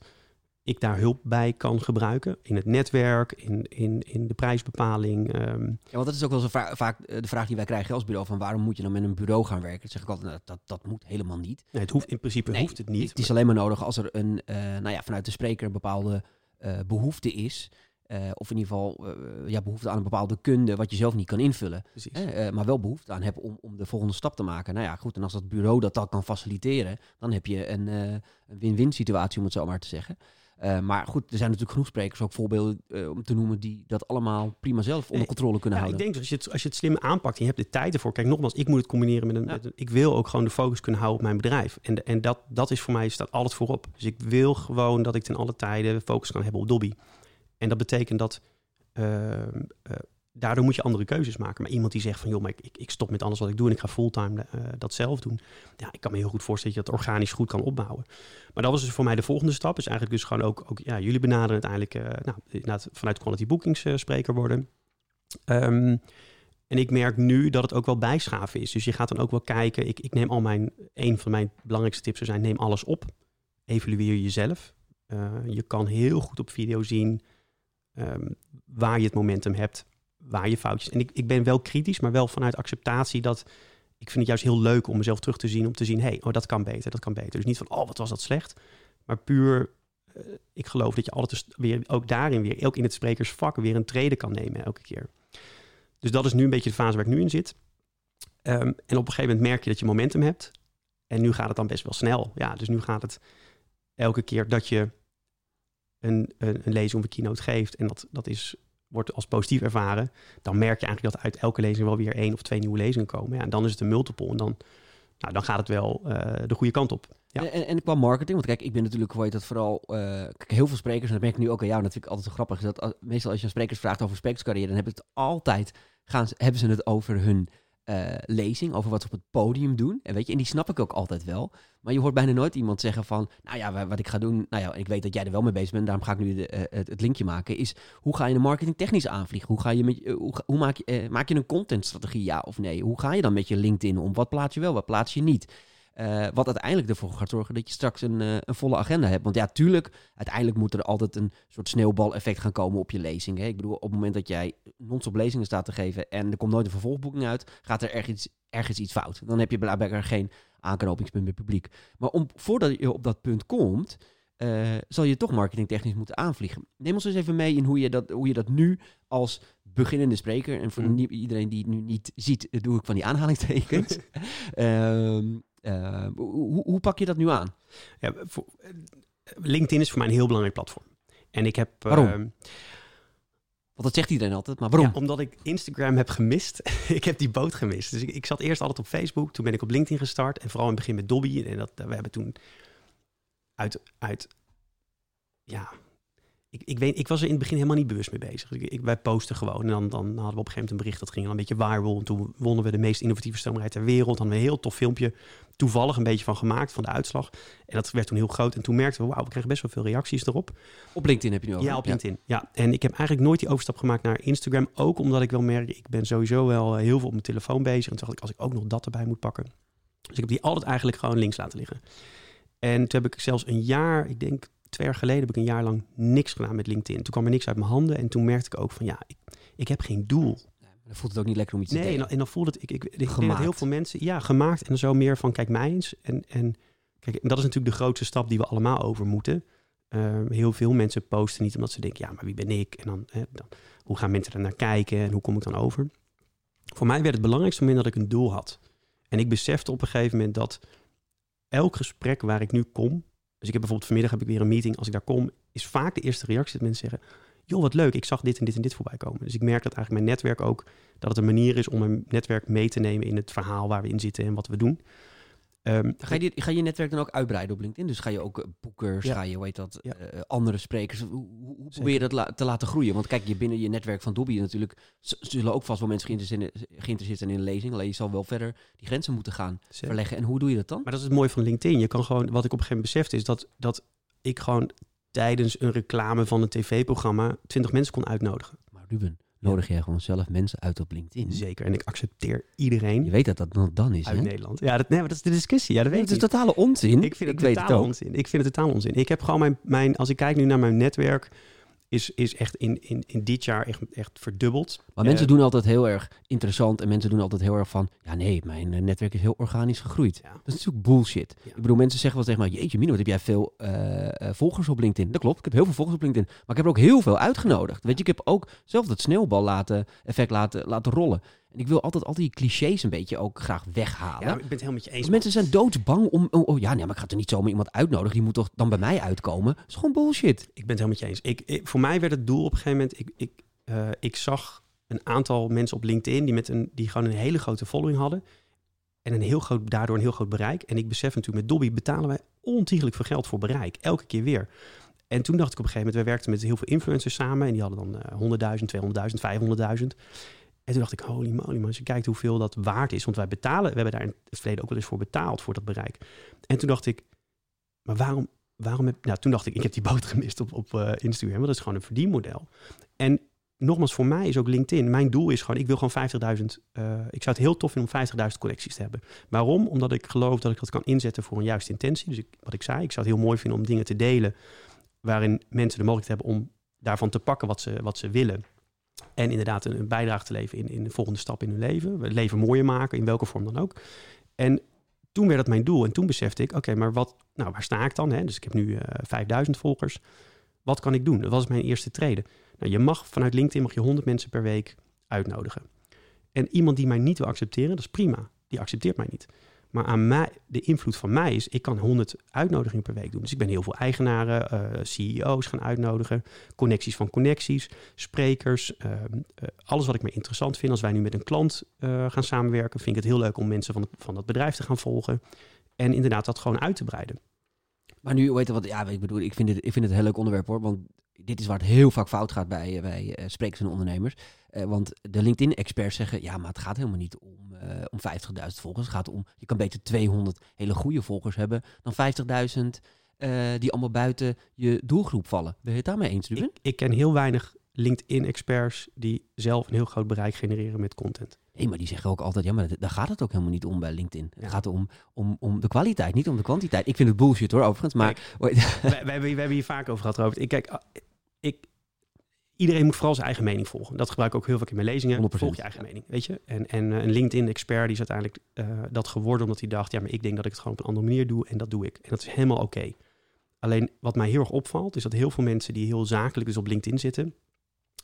Speaker 2: ik daar hulp bij kan gebruiken. In het netwerk, in, in, in de prijsbepaling. ehm,
Speaker 1: Ja, want dat is ook wel zo va- vaak eh, de vraag die wij krijgen als bureau: van waarom moet je dan met een bureau gaan werken? Dan zeg ik altijd, nou, dat, dat moet helemaal niet.
Speaker 2: nee, het hoeft in principe
Speaker 1: Nee,
Speaker 2: hoeft het niet.
Speaker 1: Het is alleen maar nodig als er een, eh, nou ja, vanuit de spreker een bepaalde eh, behoefte is. Eh, of in ieder geval eh, ja, behoefte aan een bepaalde kunde wat je zelf niet kan invullen. Hè, eh, maar wel behoefte aan hebben om, om de volgende stap te maken. Nou ja, goed. En als dat bureau dat dan kan faciliteren, dan heb je een, eh, een win-win situatie, om het zo maar te zeggen. Eh, maar goed, er zijn natuurlijk genoeg sprekers, ook voorbeelden eh, om te noemen, die dat allemaal prima zelf onder controle kunnen
Speaker 2: Ja, ik
Speaker 1: houden.
Speaker 2: denk dat als je, het, als je het slim aanpakt en je hebt de tijd ervoor. Kijk, nogmaals, ik moet het combineren met een.
Speaker 1: Ja.
Speaker 2: met een- ik wil ook gewoon de focus kunnen houden op mijn bedrijf. En, en dat, dat is voor mij staat altijd voorop. Dus ik wil gewoon dat ik ten alle tijde focus kan hebben op Dobby. En dat betekent dat. ehm, eh, daardoor moet je andere keuzes maken. Maar iemand die zegt van joh, maar ik, ik, stop met alles wat ik doe en ik ga fulltime eh, dat zelf doen. Ja, ik kan me heel goed voorstellen dat je dat organisch goed kan opbouwen. Maar dat was dus voor mij de volgende stap. Is eigenlijk dus gewoon ook, ook ja, jullie benaderen uiteindelijk eh, nou, vanuit quality bookings spreker worden. Ehm, en ik merk nu dat het ook wel bijschaven is. Dus je gaat dan ook wel kijken. Ik, ik neem al mijn, een van mijn belangrijkste tips zou zijn, neem alles op. Evalueer jezelf. Je kan heel goed op video zien ehm, waar je het momentum hebt, waar je foutjes. En ik, ik ben wel kritisch, maar wel vanuit acceptatie dat ik vind het juist heel leuk om mezelf terug te zien, om te zien, hey, oh, dat kan beter, dat kan beter. Dus niet van, oh, wat was dat slecht, maar puur, eh, ik geloof dat je altijd dus weer, ook daarin weer, ook in het sprekersvak, weer een trede kan nemen elke keer. Dus dat is nu een beetje de fase waar ik nu in zit. Ehm, en op een gegeven moment merk je dat je momentum hebt. En nu gaat het dan best wel snel. Ja, dus nu gaat het elke keer dat je een, een, een lezing of een keynote geeft. En dat, dat is, wordt als positief ervaren. Dan merk je eigenlijk dat uit elke lezing wel weer één of twee nieuwe lezingen komen. Ja, en dan is het een multiple. En dan, nou, dan gaat het wel eh, de goede kant op. Ja.
Speaker 1: En, en, qua marketing, want kijk, ik ben natuurlijk, heet dat vooral, eh, heel veel sprekers, en dat merk ik nu ook aan jou, ik altijd zo grappig, is dat als- meestal als je aan sprekers vraagt over sprekerscarrière, dan hebben het altijd, gaan hebben ze het over hun eh, lezing, over wat ze op het podium doen. En weet je, en die snap ik ook altijd wel. Maar je hoort bijna nooit iemand zeggen van, nou ja, wa- wat ik ga doen, nou ja, ik weet dat jij er wel mee bezig bent, daarom ga ik nu de, eh, het, linkje maken, is hoe ga je de marketing technisch aanvliegen? Hoe, ga je met, eh, hoe, maak, je, maak je een contentstrategie, ja of nee? Hoe ga je dan met je LinkedIn om? Wat plaats je wel, wat plaats je niet? Eh, wat uiteindelijk ervoor gaat zorgen dat je straks een, eh, een volle agenda hebt. Want ja, tuurlijk, uiteindelijk moet er altijd een soort sneeuwbaleffect gaan komen op je lezing. Hè? Ik bedoel, op het moment dat jij non-stop lezingen staat te geven en er komt nooit een vervolgboeking uit, gaat er ergens, ergens iets fout. Dan heb je blijkbaar geen aanknopingspunt met publiek. Maar om, voordat je op dat punt komt, eh, zal je toch marketingtechnisch moeten aanvliegen. Neem ons eens even mee in hoe je dat, hoe je dat nu als beginnende spreker, en voor nie- iedereen die het nu niet ziet, doe ik van die aanhalingstekens. [laughs] Ehm, eh, hoe, hoe pak je dat nu aan?
Speaker 2: Ja, voor, LinkedIn is voor mij een heel belangrijk platform. En ik heb...
Speaker 1: Waarom?
Speaker 2: ehm,
Speaker 1: Want dat zegt iedereen altijd, maar waarom?
Speaker 2: Ja, omdat ik Instagram heb gemist. [laughs] ik heb die boot gemist. Dus ik, ik zat eerst altijd op Facebook. Toen ben ik op LinkedIn gestart. En vooral in het begin met Dobby. En dat, we hebben toen uit... uit ja, ik, ik, weet, ik was er in het begin helemaal niet bewust mee bezig. Ik, ik, wij posten gewoon. En dan, dan hadden we op een gegeven moment een bericht. Dat ging dan een beetje viral. En toen wonnen we de meest innovatieve stomerij ter wereld. Hadden we een heel tof filmpje toevallig een beetje van gemaakt. Van de uitslag. En dat werd toen heel groot. En toen merkten we, wauw, we kregen best wel veel reacties erop.
Speaker 1: Op LinkedIn heb je nu over.
Speaker 2: Ja, op LinkedIn. Ja. en ik heb eigenlijk nooit die overstap gemaakt naar Instagram. Ook omdat ik wel merk, ik ben sowieso wel eh, heel veel op mijn telefoon bezig. En toen dacht ik, als ik ook nog dat erbij moet pakken. Dus ik heb die altijd eigenlijk gewoon links laten liggen. En toen heb ik zelfs een jaar, ik denk twee jaar geleden, heb ik een jaar lang niks gedaan met LinkedIn. Toen kwam er niks uit mijn handen. En toen merkte ik ook van, ja, ik, ik heb geen doel.
Speaker 1: Dan voelt het ook niet lekker om iets te
Speaker 2: Nee, en dan, en dan voelde het, ik, ik, ik denk dat
Speaker 1: Gemaakt.
Speaker 2: heel veel mensen, ja, gemaakt. En zo meer van, kijk mij eens. En, en kijk, en dat is natuurlijk de grootste stap die we allemaal over moeten. Ehm, heel veel mensen posten niet omdat ze denken, ja, maar wie ben ik? En dan, hè, dan hoe gaan mensen er naar kijken en hoe kom ik dan over? Voor mij werd het belangrijkste moment dat ik een doel had. En ik besefte op een gegeven moment dat elk gesprek waar ik nu kom, dus ik heb bijvoorbeeld vanmiddag heb ik weer een meeting, als ik daar kom, is vaak de eerste reactie dat mensen zeggen, joh, wat leuk, ik zag dit en dit en dit voorbij komen. Dus ik merk dat eigenlijk mijn netwerk ook, dat het een manier is om mijn netwerk mee te nemen in het verhaal waar we in zitten en wat we doen.
Speaker 1: Um, ga, je ga je netwerk dan ook uitbreiden op LinkedIn? Dus ga je ook eh, boekers, ga je, heet dat, uh, andere sprekers, hoe, hoe probeer je dat la te laten groeien? Want kijk, je binnen je netwerk van Dobby natuurlijk, zullen ook vast wel mensen geïnteresseerd, geïnteresseerd zijn in een lezing. Alleen je zal wel verder die grenzen moeten gaan verleggen. En hoe doe je dat dan?
Speaker 2: Maar dat is het mooie van LinkedIn. Je kan gewoon, wat ik op een gegeven moment besefte, is dat, dat ik gewoon tijdens een reclame van een tv-programma 20 mensen kon uitnodigen.
Speaker 1: Maar Ruben, nodig jij gewoon zelf mensen uit op LinkedIn.
Speaker 2: Zeker, en ik accepteer iedereen.
Speaker 1: Je weet dat dat dan is,
Speaker 2: Uit
Speaker 1: hè?
Speaker 2: Nederland. Ja, dat, nee, maar dat is de discussie. Ja, dat weet
Speaker 1: het is totale onzin.
Speaker 2: Ik vind het ik totale onzin. Ik vind het totaal onzin. Ik heb gewoon mijn, mijn, als ik kijk nu naar mijn netwerk, is, is echt in, in, in dit jaar echt, echt verdubbeld.
Speaker 1: Maar mensen doen altijd heel erg interessant en mensen doen altijd heel erg van, ja nee, mijn uh, netwerk is heel organisch gegroeid. Ja. Dat is natuurlijk bullshit. Ja. Ik bedoel, mensen zeggen wel tegen mij, jeetje Mino, wat heb jij veel uh, volgers op LinkedIn? Dat klopt, ik heb heel veel volgers op LinkedIn, maar ik heb er ook heel veel uitgenodigd. Weet je, ik heb ook zelf dat sneeuwbal laten, effect laten, laten rollen. En ik wil altijd al die clichés een beetje ook graag weghalen.
Speaker 2: Ja, ik ben het helemaal met je eens.
Speaker 1: Mensen zijn doodsbang om, oh, oh, ja, nee, maar ik ga er niet zomaar iemand uitnodigen. Die moet toch dan bij mij uitkomen? Dat is gewoon bullshit.
Speaker 2: Ik ben het helemaal met je eens. Ik, ik, voor mij werd het doel op een gegeven moment, ik, ik, uh, ik zag een aantal mensen op LinkedIn die, met een, die gewoon een hele grote following hadden. En een heel groot, daardoor een heel groot bereik. En ik besef natuurlijk, met Dobby betalen wij ontiegelijk veel geld voor bereik. Elke keer weer. En toen dacht ik op een gegeven moment, wij werkten met heel veel influencers samen. En die hadden dan uh, 100.000, 200.000, 500.000. En toen dacht ik, holy moly, maar als je kijkt hoeveel dat waard is. Want wij betalen, we hebben daar in het verleden ook wel eens voor betaald voor dat bereik. En toen dacht ik, maar waarom, waarom heb... Nou, toen dacht ik, ik heb die boot [laughs] gemist op, op uh, Instagram. Want dat is gewoon een verdienmodel. En nogmaals, voor mij is ook LinkedIn, mijn doel is gewoon, ik wil gewoon 50.000, uh, ik zou het heel tof vinden om 50.000 collecties te hebben. Waarom? Omdat ik geloof dat ik dat kan inzetten voor een juiste intentie. Dus wat ik zei, ik zou het heel mooi vinden om dingen te delen waarin mensen de mogelijkheid hebben om daarvan te pakken wat ze, wat ze willen. En inderdaad een, bijdrage te leveren in, in de volgende stap in hun leven. Het leven mooier maken, in welke vorm dan ook. En toen werd dat mijn doel. En toen besefte ik, oké, maar wat, nou, waar sta ik dan? Hè? Dus ik heb nu uh, 5000 volgers. Wat kan ik doen? Dat was mijn eerste treden. Nou, je mag vanuit LinkedIn mag je 100 mensen per week uitnodigen. En iemand die mij niet wil accepteren, dat is prima. Die accepteert mij niet. Maar aan mij, de invloed van mij is, ik kan 100 uitnodigingen per week doen. Dus ik ben heel veel eigenaren, uh, CEO's gaan uitnodigen, connecties van connecties, sprekers. Uh, uh, alles wat ik me interessant vind. Als wij nu met een klant gaan samenwerken, vind ik het heel leuk om mensen van, van dat bedrijf te gaan volgen. En inderdaad dat gewoon uit te breiden.
Speaker 1: Maar nu, weet je wat, ja, ik bedoel, ik vind, het, ik vind het een heel leuk onderwerp hoor. Want dit is waar het heel vaak fout gaat bij, bij sprekers en ondernemers. Uh, want de LinkedIn-experts zeggen, ja, maar het gaat helemaal niet om, uh, om 50.000 volgers. Het gaat om, je kan beter 200 hele goede volgers hebben dan 50.000 die allemaal buiten je doelgroep vallen. Ben je het daarmee eens, Ruben?
Speaker 2: Ik, ik ken heel weinig LinkedIn-experts die zelf een heel groot bereik genereren met content.
Speaker 1: Nee, maar die zeggen ook altijd, ja, maar daar gaat het ook helemaal niet om bij LinkedIn. Ja. Het gaat om, om, om de kwaliteit, niet om de kwantiteit. Ik vind het bullshit hoor, overigens. Maar...
Speaker 2: Kijk, we, [laughs] we, hebben, we hebben hier vaak over gehad, Robert. Ik, kijk, ik, iedereen moet vooral zijn eigen mening volgen. Dat gebruik ik ook heel vaak in mijn lezingen. 100%. Volg je eigen mening, weet je. En, en uh, een LinkedIn-expert die is uiteindelijk uh, dat geworden omdat hij dacht... ja, maar ik denk dat ik het gewoon op een andere manier doe en dat doe ik. En dat is helemaal oké. Okay. Alleen wat mij heel erg opvalt... is dat heel veel mensen die heel zakelijk dus op LinkedIn zitten...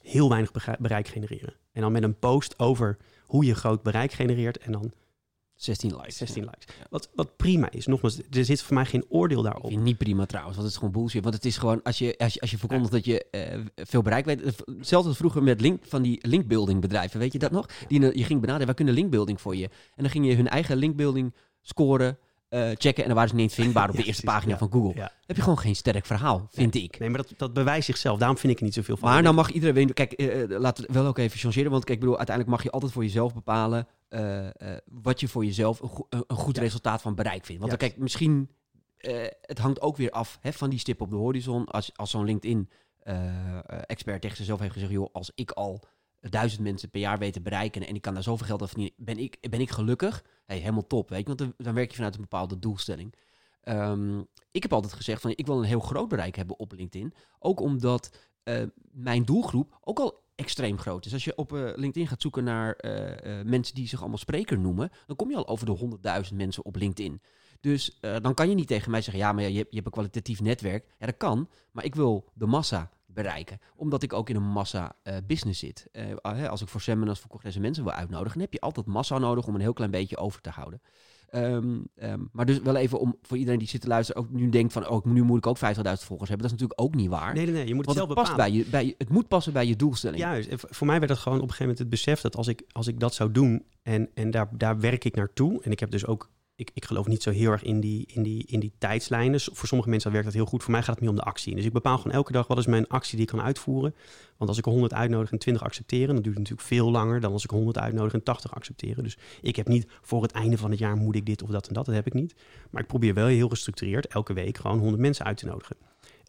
Speaker 2: heel weinig bereik genereren. En dan met een post over hoe je groot bereik genereert... en dan
Speaker 1: 16 likes.
Speaker 2: 16 likes. Wat, wat prima is. Nogmaals, er zit voor mij geen oordeel daarop. Ik
Speaker 1: vind niet prima trouwens, want het is gewoon bullshit. Want het is gewoon, als je, als je, als je verkondigt ja. dat je uh, veel bereik weet. Hetzelfde als vroeger met link, van die linkbuilding bedrijven, weet je dat nog? Die, je ging benaderen, wij kunnen linkbuilding voor je. En dan ging je hun eigen linkbuilding scoren, uh, checken. En dan waren ze niet vindbaar [laughs] op de eerste pagina van Google. Ja. heb je gewoon geen sterk verhaal, vind
Speaker 2: nee,
Speaker 1: ik.
Speaker 2: Nee, maar dat, dat bewijst zichzelf. Daarom vind ik er niet zoveel van.
Speaker 1: Maar nou mag iedereen... Kijk, uh, laat het wel ook even changeren. Want kijk, ik bedoel, uiteindelijk mag je altijd voor jezelf bepalen... Uh, wat je voor jezelf een, go een goed resultaat van bereik vindt. Want dan, kijk, misschien... het hangt ook weer af hè, van die stip op de horizon. Als, als zo'n LinkedIn-expert tegen zichzelf heeft gezegd... joh, als ik al duizend mensen per jaar weet te bereiken en ik kan daar zoveel geld aan verdienen, ben ik, ben ik gelukkig? Hey, helemaal top, weet je, want dan, werk je vanuit een bepaalde doelstelling. Um, ik heb altijd gezegd van ik wil een heel groot bereik hebben op LinkedIn, ook omdat uh, mijn doelgroep ook al extreem groot is. Als je op uh, LinkedIn gaat zoeken naar uh, mensen die zich allemaal spreker noemen, dan kom je al over de 100.000 mensen op LinkedIn. Dus eh, dan kan je niet tegen mij zeggen, ja, maar je, je hebt een kwalitatief netwerk. Ja, dat kan, maar ik wil de massa bereiken. Omdat ik ook in een massa eh, business zit. Eh, als ik voor seminars, voor congressen mensen wil uitnodigen, heb je altijd massa nodig om een heel klein beetje over te houden. Ehm, ehm, maar dus wel even om voor iedereen die zit te luisteren, ook nu denkt van, oh, nu moet ik ook 50.000 volgers hebben. Dat is natuurlijk ook niet waar.
Speaker 2: Nee, nee, nee. Je moet het zelf
Speaker 1: het, past
Speaker 2: bepalen.
Speaker 1: bij je, bij je, het moet passen bij je doelstelling.
Speaker 2: Juist. En voor mij werd het gewoon op een gegeven moment het besef dat als ik, als ik dat zou doen en, en daar, daar werk ik naartoe. En ik heb dus ook, ik, ik geloof niet zo heel erg in die, in, die, in die tijdslijnen. Voor sommige mensen werkt dat heel goed. Voor mij gaat het meer om de actie. Dus ik bepaal gewoon elke dag wat is mijn actie die ik kan uitvoeren. Want als ik er 100 uitnodig en 20 accepteren, dan duurt het natuurlijk veel langer dan als ik er 100 uitnodig en 80 accepteren. Dus ik heb niet voor het einde van het jaar moet ik dit of dat en dat. Dat heb ik niet. Maar ik probeer wel heel gestructureerd elke week gewoon 100 mensen uit te nodigen.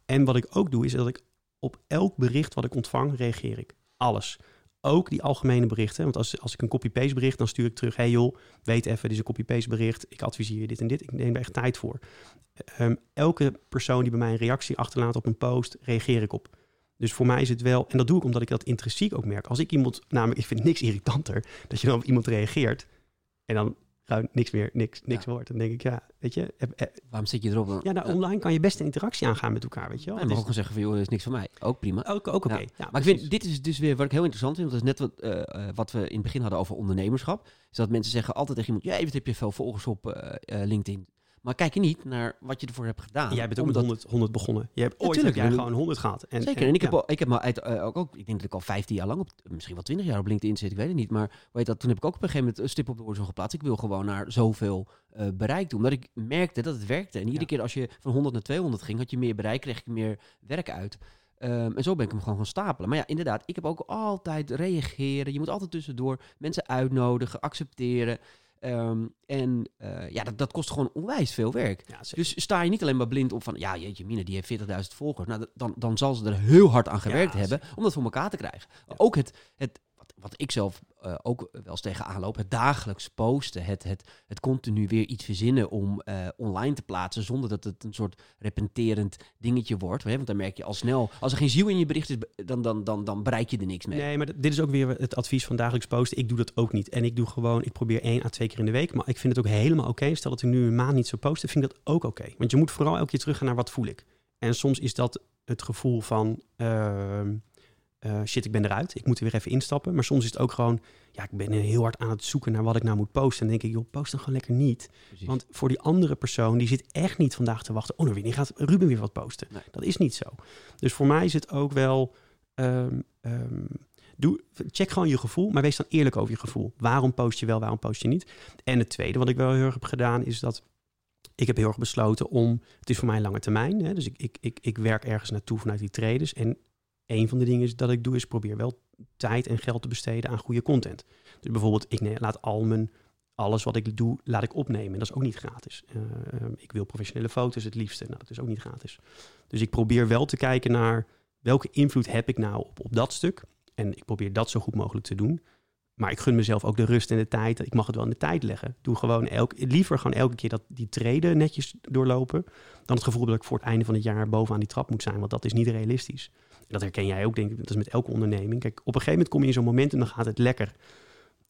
Speaker 2: En wat ik ook doe, is dat ik op elk bericht wat ik ontvang, reageer ik. Alles. Ook die algemene berichten. Want als, als ik een copy-paste bericht, dan stuur ik terug... hey joh, weet even, dit is een copy-paste bericht. Ik adviseer je dit en dit. Ik neem er echt tijd voor. Ehm, elke persoon die bij mij een reactie achterlaat op een post, reageer ik op. Dus voor mij is het wel... En dat doe ik omdat ik dat intrinsiek ook merk. Als ik iemand... Namelijk, ik vind niks irritanter... dat je dan op iemand reageert... en dan gewoon niks meer, niks, niks
Speaker 1: Ja.
Speaker 2: wordt. Dan denk ik, ja, weet je... eh, eh,
Speaker 1: Waarom zit je erop dan?
Speaker 2: Ja, nou, online kan je best een interactie aangaan met elkaar, weet je wel.
Speaker 1: Je mag
Speaker 2: is-
Speaker 1: ook gewoon zeggen van, joh, dat is niks van mij. Ook prima.
Speaker 2: ook, ook oké.
Speaker 1: Ja.
Speaker 2: Ja,
Speaker 1: maar ik vind, dit is dus weer wat ik heel interessant vind. Want dat is net wat, eh, eh, wat we in het begin hadden over ondernemerschap. Is dat mensen zeggen altijd tegen iemand, ja, wat heb je veel volgers op LinkedIn. Maar kijk je niet naar wat je ervoor hebt gedaan.
Speaker 2: Jij bent ook
Speaker 1: Omdat-
Speaker 2: met 100, 100 begonnen. Je hebt ooit heb jij gewoon 100 gehad. En,
Speaker 1: Zeker. En ik heb,
Speaker 2: ja.
Speaker 1: ik heb maar uit, eh, ook, ook, ik denk dat ik al 15 jaar lang op, misschien wel 20 jaar op LinkedIn zit, ik weet het niet. Maar weet dat, toen heb ik ook op een gegeven moment een stip op de horizon geplaatst. Ik wil gewoon naar zoveel eh, bereik toe. Omdat ik merkte dat het werkte. En iedere
Speaker 2: Ja.
Speaker 1: keer als je van 100 naar 200 ging, had je meer bereik, kreeg je meer werk uit. Ehm, en zo ben ik hem gewoon gaan stapelen. Maar ja, inderdaad, ik heb ook altijd reageren. Je moet altijd tussendoor mensen uitnodigen, accepteren. Ehm, en eh, ja, dat, dat kost gewoon onwijs veel werk.
Speaker 2: Ja.
Speaker 1: Dus sta je niet alleen maar blind op van, ja, jeetje, Mina, die heeft 40.000 volgers. Nou, dan, dan zal ze er heel hard aan gewerkt
Speaker 2: Ja,
Speaker 1: hebben om dat voor elkaar te krijgen. Ook het, het wat, ik zelf eh, ook wel eens tegenaan loop, het dagelijks posten, het, het, het continu weer iets verzinnen om eh, online te plaatsen, zonder dat het een soort repenterend dingetje wordt. Hè? Want dan merk je al snel, als er geen ziel in je bericht is, dan, dan, dan, dan bereik je er niks mee.
Speaker 2: Nee, maar dit is ook weer het advies van dagelijks posten. Ik doe dat ook niet. En ik doe gewoon, ik probeer één à twee keer in de week. Maar ik vind het ook helemaal oké. Stel dat ik nu een maand niet zou posten, vind ik dat ook oké. Want je moet vooral elke keer teruggaan naar wat voel ik. En soms is dat het gevoel van, ehm, eh, shit, ik ben eruit. Ik moet er weer even instappen. Maar soms is het ook gewoon, ja, ik ben heel hard aan het zoeken naar wat ik nou moet posten. En dan denk ik, joh, post dan gewoon lekker niet.
Speaker 1: Precies.
Speaker 2: Want voor die andere persoon, die zit echt niet vandaag te wachten. Oh, nou, wanneer gaat Ruben weer wat posten?
Speaker 1: Nee.
Speaker 2: Dat is niet zo. Dus voor mij is het ook wel... ehm, ehm, doe, check gewoon je gevoel, maar wees dan eerlijk over je gevoel. Waarom post je wel, waarom post je niet? En het tweede wat ik wel heel erg heb gedaan, is dat... Ik heb heel erg besloten om... Het is voor mij lange termijn. Hè, dus ik, ik, ik, ik werk ergens naartoe vanuit die traders. En een van de dingen is dat ik doe, is probeer wel tijd en geld te besteden aan goede content. Dus bijvoorbeeld, ik laat al mijn alles wat ik doe, laat ik opnemen. En dat is ook niet gratis. Eh, eh, ik wil professionele foto's het liefste. Nou, dat is ook niet gratis. Dus ik probeer wel te kijken naar welke invloed heb ik nou op, op dat stuk. En ik probeer dat zo goed mogelijk te doen. Maar ik gun mezelf ook de rust en de tijd. Ik mag het wel in de tijd leggen. Doe gewoon elk, liever gewoon elke keer dat die treden netjes doorlopen. Dan het gevoel dat ik voor het einde van het jaar bovenaan die trap moet zijn. Want dat is niet realistisch. En dat herken jij ook, denk ik. Dat is met elke onderneming. Kijk, op een gegeven moment kom je in zo'n moment en dan gaat het lekker.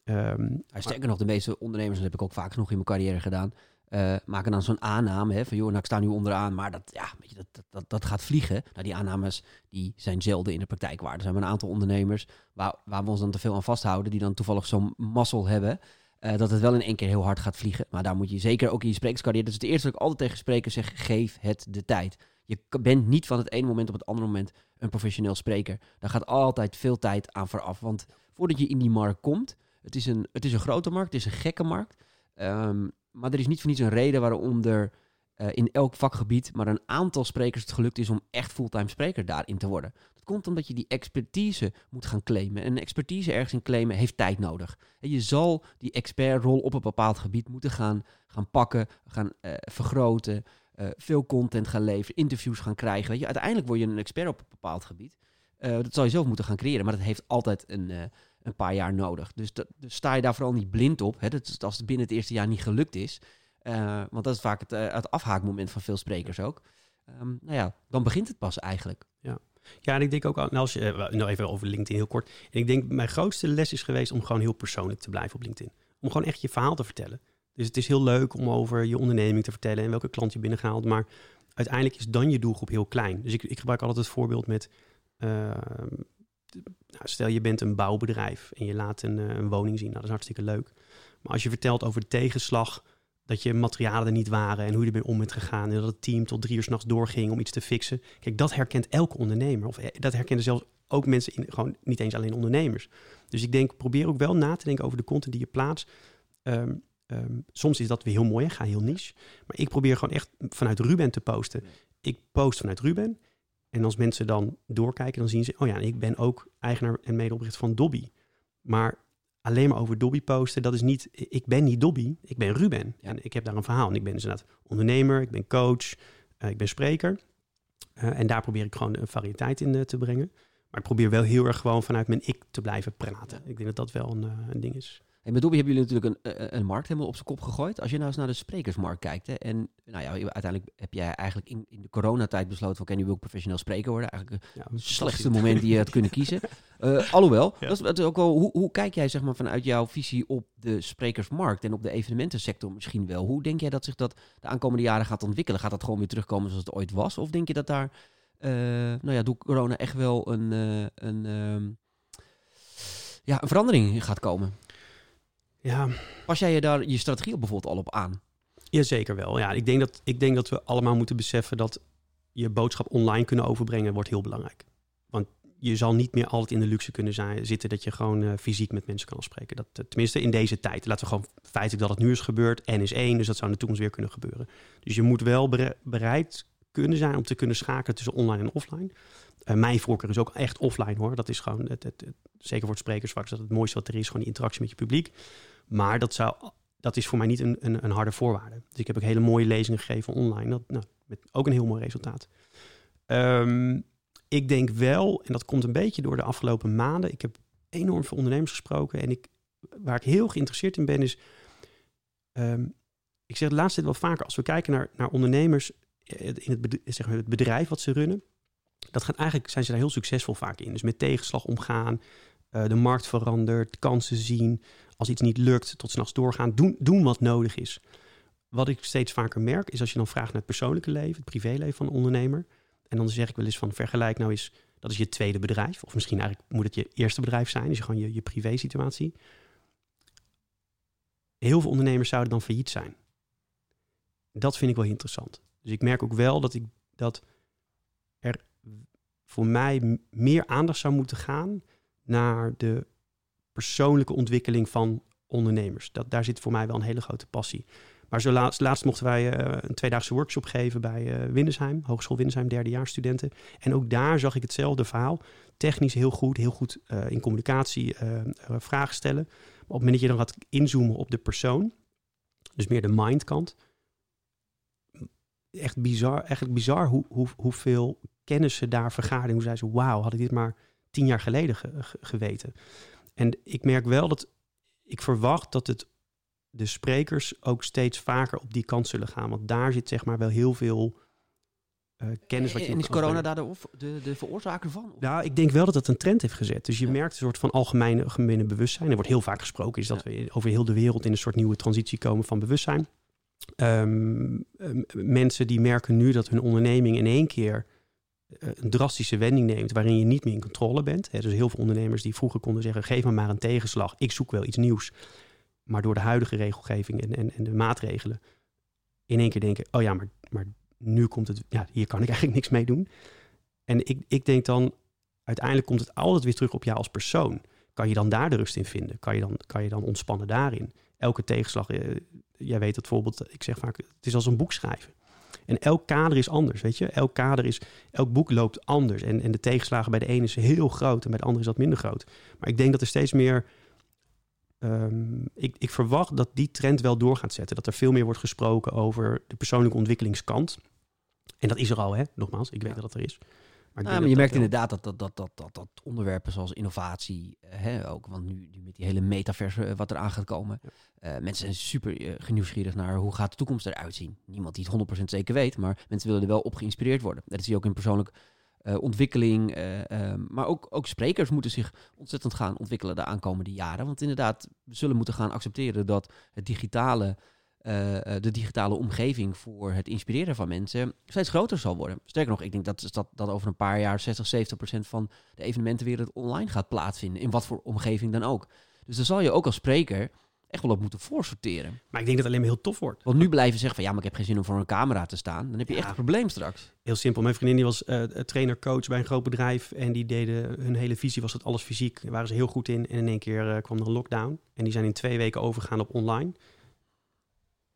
Speaker 1: Ja, sterker nog, de meeste ondernemers, dat heb ik ook vaak genoeg in mijn carrière gedaan, eh, maken dan zo'n aanname hè, van joh, nou ik sta nu onderaan, maar dat, ja, weet je, dat, dat, dat, dat gaat vliegen. Nou, die aannames die zijn zelden in de praktijk waar. Er zijn maar een aantal ondernemers waar, waar we ons dan te veel aan vasthouden, die dan toevallig zo'n mazzel hebben, eh, dat het wel in één keer heel hard gaat vliegen. Maar daar moet je zeker ook in je sprekerscarrière, dat is het eerste wat ik altijd tegen sprekers zeg, geef het de tijd. Je bent niet van het ene moment op het andere moment een professioneel spreker. Daar gaat altijd veel tijd aan vooraf. Want voordat je in die markt komt, het is een, het is een grote markt, het is een gekke markt. Ehm, maar er is niet voor niets een reden waarom er eh, in elk vakgebied maar een aantal sprekers het gelukt is om echt fulltime spreker daarin te worden. Dat komt omdat je die expertise moet gaan claimen. En expertise ergens in claimen heeft tijd nodig. En je zal die expertrol op een bepaald gebied moeten gaan, gaan pakken, gaan eh, vergroten, eh, veel content gaan leveren, interviews gaan krijgen. Weet je, uiteindelijk word je een expert op een bepaald gebied. Eh, dat zal je zelf moeten gaan creëren, maar dat heeft altijd een, eh, een paar jaar nodig. Dus, dat, dus sta je daar vooral niet blind op. Hè? Dat als het binnen het eerste jaar niet gelukt is. want dat is vaak het, het afhaakmoment van veel sprekers ook. Ehm, nou ja, dan begint het pas eigenlijk.
Speaker 2: Ja, en ik denk ook, nou, als je, nou even over LinkedIn heel kort. En ik denk, mijn grootste les is geweest om gewoon heel persoonlijk te blijven op LinkedIn. Om gewoon echt je verhaal te vertellen. Dus het is heel leuk om over je onderneming te vertellen en welke klant je binnengehaald. Maar uiteindelijk is dan je doelgroep heel klein. Dus ik, ik gebruik altijd het voorbeeld met. Uh, nou, stel je bent een bouwbedrijf en je laat een, eh, een, woning zien. Nou, dat is hartstikke leuk. Maar als je vertelt over de tegenslag, dat je materialen er niet waren en hoe je ermee om bent gegaan. En dat het team tot drie uur s'nachts doorging om iets te fixen. Kijk, dat herkent elke ondernemer. Of dat herkennen zelfs ook mensen, in, gewoon niet eens alleen ondernemers. Dus ik denk, probeer ook wel na te denken over de content die je plaatst. Ehm, ehm, soms is dat weer heel mooi en ga heel niche. Maar ik probeer gewoon echt vanuit Ruben te posten. Ik post vanuit Ruben. En als mensen dan doorkijken, dan zien ze... oh ja, ik ben ook eigenaar en medeoprichter van Dobby. Maar alleen maar over Dobby posten, dat is niet... Ik ben niet Dobby, ik ben Ruben. En ik heb daar een verhaal. En ik ben dus inderdaad ondernemer, ik ben coach, uh, ik ben spreker. Uh, en daar probeer ik gewoon een variëteit in uh, te brengen. Maar ik probeer wel heel erg gewoon vanuit mijn ik te blijven praten. Ik denk dat dat wel een, een ding is.
Speaker 1: En met Dobby hebben jullie natuurlijk een, een markt helemaal op zijn kop gegooid. Als je nou eens naar de sprekersmarkt kijkt. Hè, en nou ja, uiteindelijk heb jij eigenlijk in, in de coronatijd besloten... van, oké, nu wil ik professioneel spreker worden. Eigenlijk het slechtste moment die je had kunnen [laughs] kiezen. Uh, alhoewel, ja. dat is, ook wel, hoe, hoe kijk jij zeg maar, vanuit jouw visie op de sprekersmarkt... en op de evenementensector misschien wel? Hoe denk jij dat zich dat de aankomende jaren gaat ontwikkelen? Gaat dat gewoon weer terugkomen zoals het ooit was? Of denk je dat daar, uh, nou ja, door corona echt wel een... Uh, een ehm, ja, een verandering gaat komen.
Speaker 2: Ja.
Speaker 1: Pas jij je daar je strategie op bijvoorbeeld al op aan?
Speaker 2: Jazeker wel. Ja, ik denk, dat, ik denk dat we allemaal moeten beseffen dat je boodschap online kunnen overbrengen wordt heel belangrijk. Want je zal niet meer altijd in de luxe kunnen zijn, zitten dat je gewoon uh, fysiek met mensen kan spreken. Dat, uh, tenminste in deze tijd. Laten we gewoon feitelijk dat het nu is gebeurd. en is één, dus dat zou in de toekomst weer kunnen gebeuren. Dus je moet wel bereid kunnen zijn om te kunnen schakelen tussen online en offline. Uh, mijn voorkeur is ook echt offline hoor. Dat is gewoon, het, het, zeker voor het sprekersvak, dat het mooiste wat er is. Gewoon die interactie met je publiek. Maar dat, zou, dat is voor mij niet een, een, een harde voorwaarde. Dus ik heb ook hele mooie lezingen gegeven online. Dat, nou, met ook een heel mooi resultaat. Um, ik denk wel, en dat komt een beetje door de afgelopen maanden. Ik heb enorm veel ondernemers gesproken. En ik, waar ik heel geïnteresseerd in ben, is. Um, ik zeg het laatste wel vaker, als we kijken naar, naar ondernemers eh, in het, zeg maar het bedrijf wat ze runnen. Dat gaat eigenlijk, zijn ze daar heel succesvol vaak in. Dus met tegenslag omgaan, uh, de markt verandert, kansen zien, als iets niet lukt, tot s'nachts doorgaan, doen, doen wat nodig is. Wat ik steeds vaker merk, is als je dan vraagt naar het persoonlijke leven, het privéleven van een ondernemer. En dan zeg ik wel eens van vergelijk nou eens, dat is je tweede bedrijf. Of misschien eigenlijk moet het je eerste bedrijf zijn, dus gewoon je, je privé situatie. Heel veel ondernemers zouden dan failliet zijn. Dat vind ik wel interessant. Dus ik merk ook wel dat, ik, dat er voor mij meer aandacht zou moeten gaan naar de persoonlijke ontwikkeling van ondernemers. Dat, daar zit voor mij wel een hele grote passie. Maar zo laatst, laatst mochten wij uh, een tweedaagse workshop geven bij uh, Hogeschool Windersheim, derdejaarsstudenten. En ook daar zag ik hetzelfde verhaal. Technisch heel goed, heel goed uh, in communicatie vragen stellen. Maar op het moment dat je dan gaat inzoomen op de persoon, dus meer de mindkant, echt bizar, eigenlijk bizar hoe, hoe, hoeveel kennis ze daar vergaarden. Hoe zei ze, wauw, had ik dit maar tien jaar geleden ge geweten. En ik merk wel dat ik verwacht dat het de sprekers ook steeds vaker op die kant zullen gaan. Want daar zit zeg maar wel heel veel uh, kennis. Wat je
Speaker 1: en is corona daar de, de, de, veroorzaker van?
Speaker 2: Ja, nou, ik denk wel dat het een trend heeft gezet. Dus je ja. merkt een soort van algemene, algemene bewustzijn. Er wordt heel vaak gesproken, is dat ja. we over heel de wereld in een soort nieuwe transitie komen van bewustzijn. Um, mensen die merken nu dat hun onderneming in één keer uh, een drastische wending neemt waarin je niet meer in controle bent. Hè, dus heel veel ondernemers die vroeger konden zeggen: geef me maar een tegenslag, ik zoek wel iets nieuws. Maar door de huidige regelgeving en, en, en de maatregelen in één keer denken: oh ja, maar, maar nu komt het, ja, hier kan ik [laughs] eigenlijk niks mee doen. En ik, ik denk dan, uiteindelijk komt het altijd weer terug op jou als persoon. Kan je dan daar de rust in vinden? Kan je dan, kan je dan ontspannen daarin? Elke tegenslag, uh, jij weet het voorbeeld, ik zeg vaak, het is als een boek schrijven. En elk kader is anders, weet je. Elk kader is, elk boek loopt anders. En, en de tegenslagen bij de ene is heel groot en bij de andere is dat minder groot. Maar ik denk dat er steeds meer... Um, ik, ik verwacht dat die trend wel door gaat zetten. Dat er veel meer wordt gesproken over de persoonlijke ontwikkelingskant. En dat is er al, hè? Nogmaals, ik weet dat dat er is.
Speaker 1: Maar, ja, maar je merkt inderdaad dat, dat, dat, dat, dat, dat onderwerpen zoals innovatie, eh, hè, ook, want nu, nu met die hele metaverse uh, wat eraan gaat komen. Ja. Uh, mensen zijn super uh, nieuwsgierig naar hoe gaat de toekomst eruit zien. Niemand die het 100% zeker weet, maar mensen willen er wel op geïnspireerd worden. Dat zie je ook in persoonlijk ontwikkeling. Ehm, maar ook, ook sprekers moeten zich ontzettend gaan ontwikkelen de aankomende jaren. Want inderdaad, we zullen moeten gaan accepteren dat het digitale eh, eh, de digitale omgeving voor het inspireren van mensen steeds groter zal worden. Sterker nog, ik denk dat, dat, dat over een paar jaar 60, 70 procent van de evenementenwereld online gaat plaatsvinden. In wat voor omgeving dan ook. Dus daar zal je ook als spreker echt wel op moeten voorsorteren.
Speaker 2: Maar ik denk dat het alleen maar heel tof wordt.
Speaker 1: Want nu blijven zeggen van ja, maar ik heb geen zin om voor een camera te staan. Dan heb je
Speaker 2: Ja.
Speaker 1: echt een probleem straks.
Speaker 2: Heel simpel. Mijn vriendin die was eh, trainer, coach bij een groot bedrijf. En die deden, hun hele visie was dat alles fysiek. Daar waren ze heel goed in. En in één keer eh, kwam er een lockdown. En die zijn in twee weken overgegaan op online.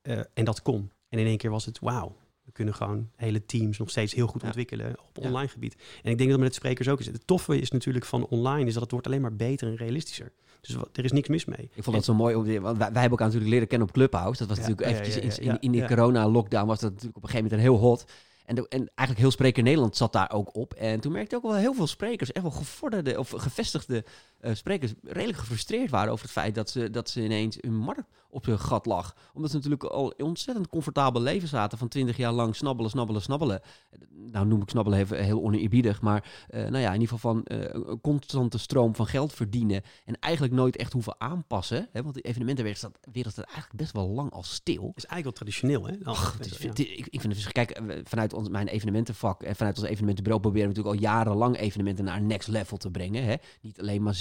Speaker 2: Eh, en dat kon. En in één keer was het wauw. We kunnen gewoon hele teams nog steeds heel goed
Speaker 1: Ja.
Speaker 2: ontwikkelen op
Speaker 1: Ja.
Speaker 2: online gebied. En ik denk dat met het sprekers ook is. Het toffe is natuurlijk van online is dat het wordt alleen maar beter en realistischer. Dus wat, er is niks mis mee.
Speaker 1: Ik vond dat zo mooi, want wij, wij hebben elkaar natuurlijk leren kennen op Clubhouse. Dat was
Speaker 2: Ja,
Speaker 1: natuurlijk eventjes in, in, in de corona-lockdown was dat natuurlijk op een gegeven moment een heel hot. En, de- en eigenlijk heel Spreker Nederland zat daar ook op. En toen merkte ik ook wel heel veel sprekers, echt wel gevorderde of gevestigde eh, sprekers, redelijk gefrustreerd waren over het feit dat ze, dat ze ineens hun markt op hun gat lag. Omdat ze natuurlijk al in ontzettend comfortabel leven zaten van twintig jaar lang snabbelen, snabbelen, snabbelen. Nou noem ik snabbelen even heel oneerbiedig, maar eh, nou ja, in ieder geval van eh, een constante stroom van geld verdienen. En eigenlijk nooit echt hoeven aanpassen. Hè? Want de evenementenwereld staat, wereld staat eigenlijk best wel lang al stil.
Speaker 2: Het is eigenlijk wel traditioneel, hè?
Speaker 1: Ach, het is,
Speaker 2: ja.
Speaker 1: het is- ik, ik vind het dus, kijk, vanuit ons, mijn evenementenvak en vanuit ons evenementenbureau proberen we natuurlijk al jarenlang evenementen naar een next level te brengen. Hè? Niet alleen maar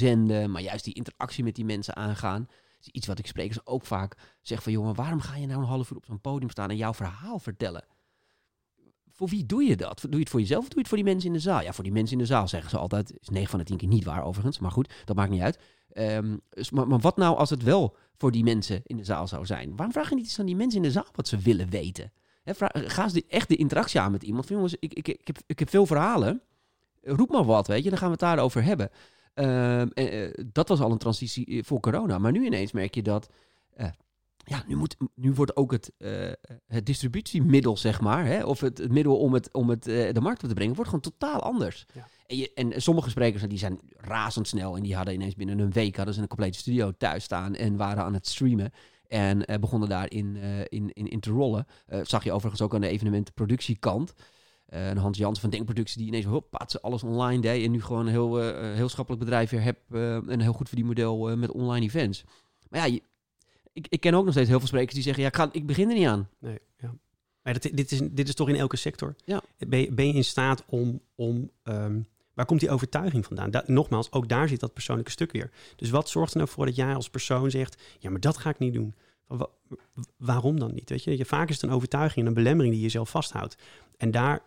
Speaker 1: maar juist die interactie met die mensen aangaan. Is iets wat ik sprekers ook vaak zeg van, jongen, waarom ga je nou een half uur op zo'n podium staan en jouw verhaal vertellen? Voor wie doe je dat? Doe je het voor jezelf of doe je het voor die mensen in de zaal? Ja, voor die mensen in de zaal zeggen ze altijd. Is 9 van de 10 keer niet waar overigens, maar goed, dat maakt niet uit. Ehm, maar, wat nou als het wel voor die mensen in de zaal zou zijn? Waarom vraag je niet eens aan die mensen in de zaal wat ze willen weten? Hè, vraag, ga eens echt de interactie aan met iemand. Jongens, ik, ik, ik, heb, ik heb veel verhalen. Roep maar wat, weet je. Dan gaan we het daarover hebben. Ehm, eh, eh, dat was al een transitie eh, voor corona. Maar nu ineens merk je dat... ja, nu, moet, nu wordt ook het, het distributiemiddel, zeg maar... Hè, of het, het middel om het, om het de markt op te brengen... wordt gewoon totaal anders.
Speaker 2: Ja.
Speaker 1: En, je, en sommige sprekers die zijn razendsnel... en die hadden ineens binnen een week... hadden ze een complete studio thuis staan... en waren aan het streamen... En begonnen daarin in, in, in, in te rollen. Zag je overigens ook aan de evenementenproductiekant. Eh, en Hans Jans van Denkproductie die ineens hoppa, ze alles online deed. En nu gewoon een heel, eh, heel schappelijk bedrijf weer heb. eh, een heel goed verdienmodel eh, met online events. Maar ja, je- ik, ik ken ook nog steeds heel veel sprekers die zeggen... Ja, ik, ga, ik begin er niet aan.
Speaker 2: Nee, ja. Maar dat, dit, is, dit is toch in elke sector?
Speaker 1: Ja.
Speaker 2: Ben, je, ben je in staat om... om ehm, waar komt die overtuiging vandaan? Da- nogmaals, ook daar zit dat persoonlijke stuk weer. Dus wat zorgt er nou voor dat jij als persoon zegt... ja, maar dat ga ik niet doen. Wa- wa- waarom dan niet? Weet je? je? Vaak is het een overtuiging en een belemmering die je zelf vasthoudt. En daar,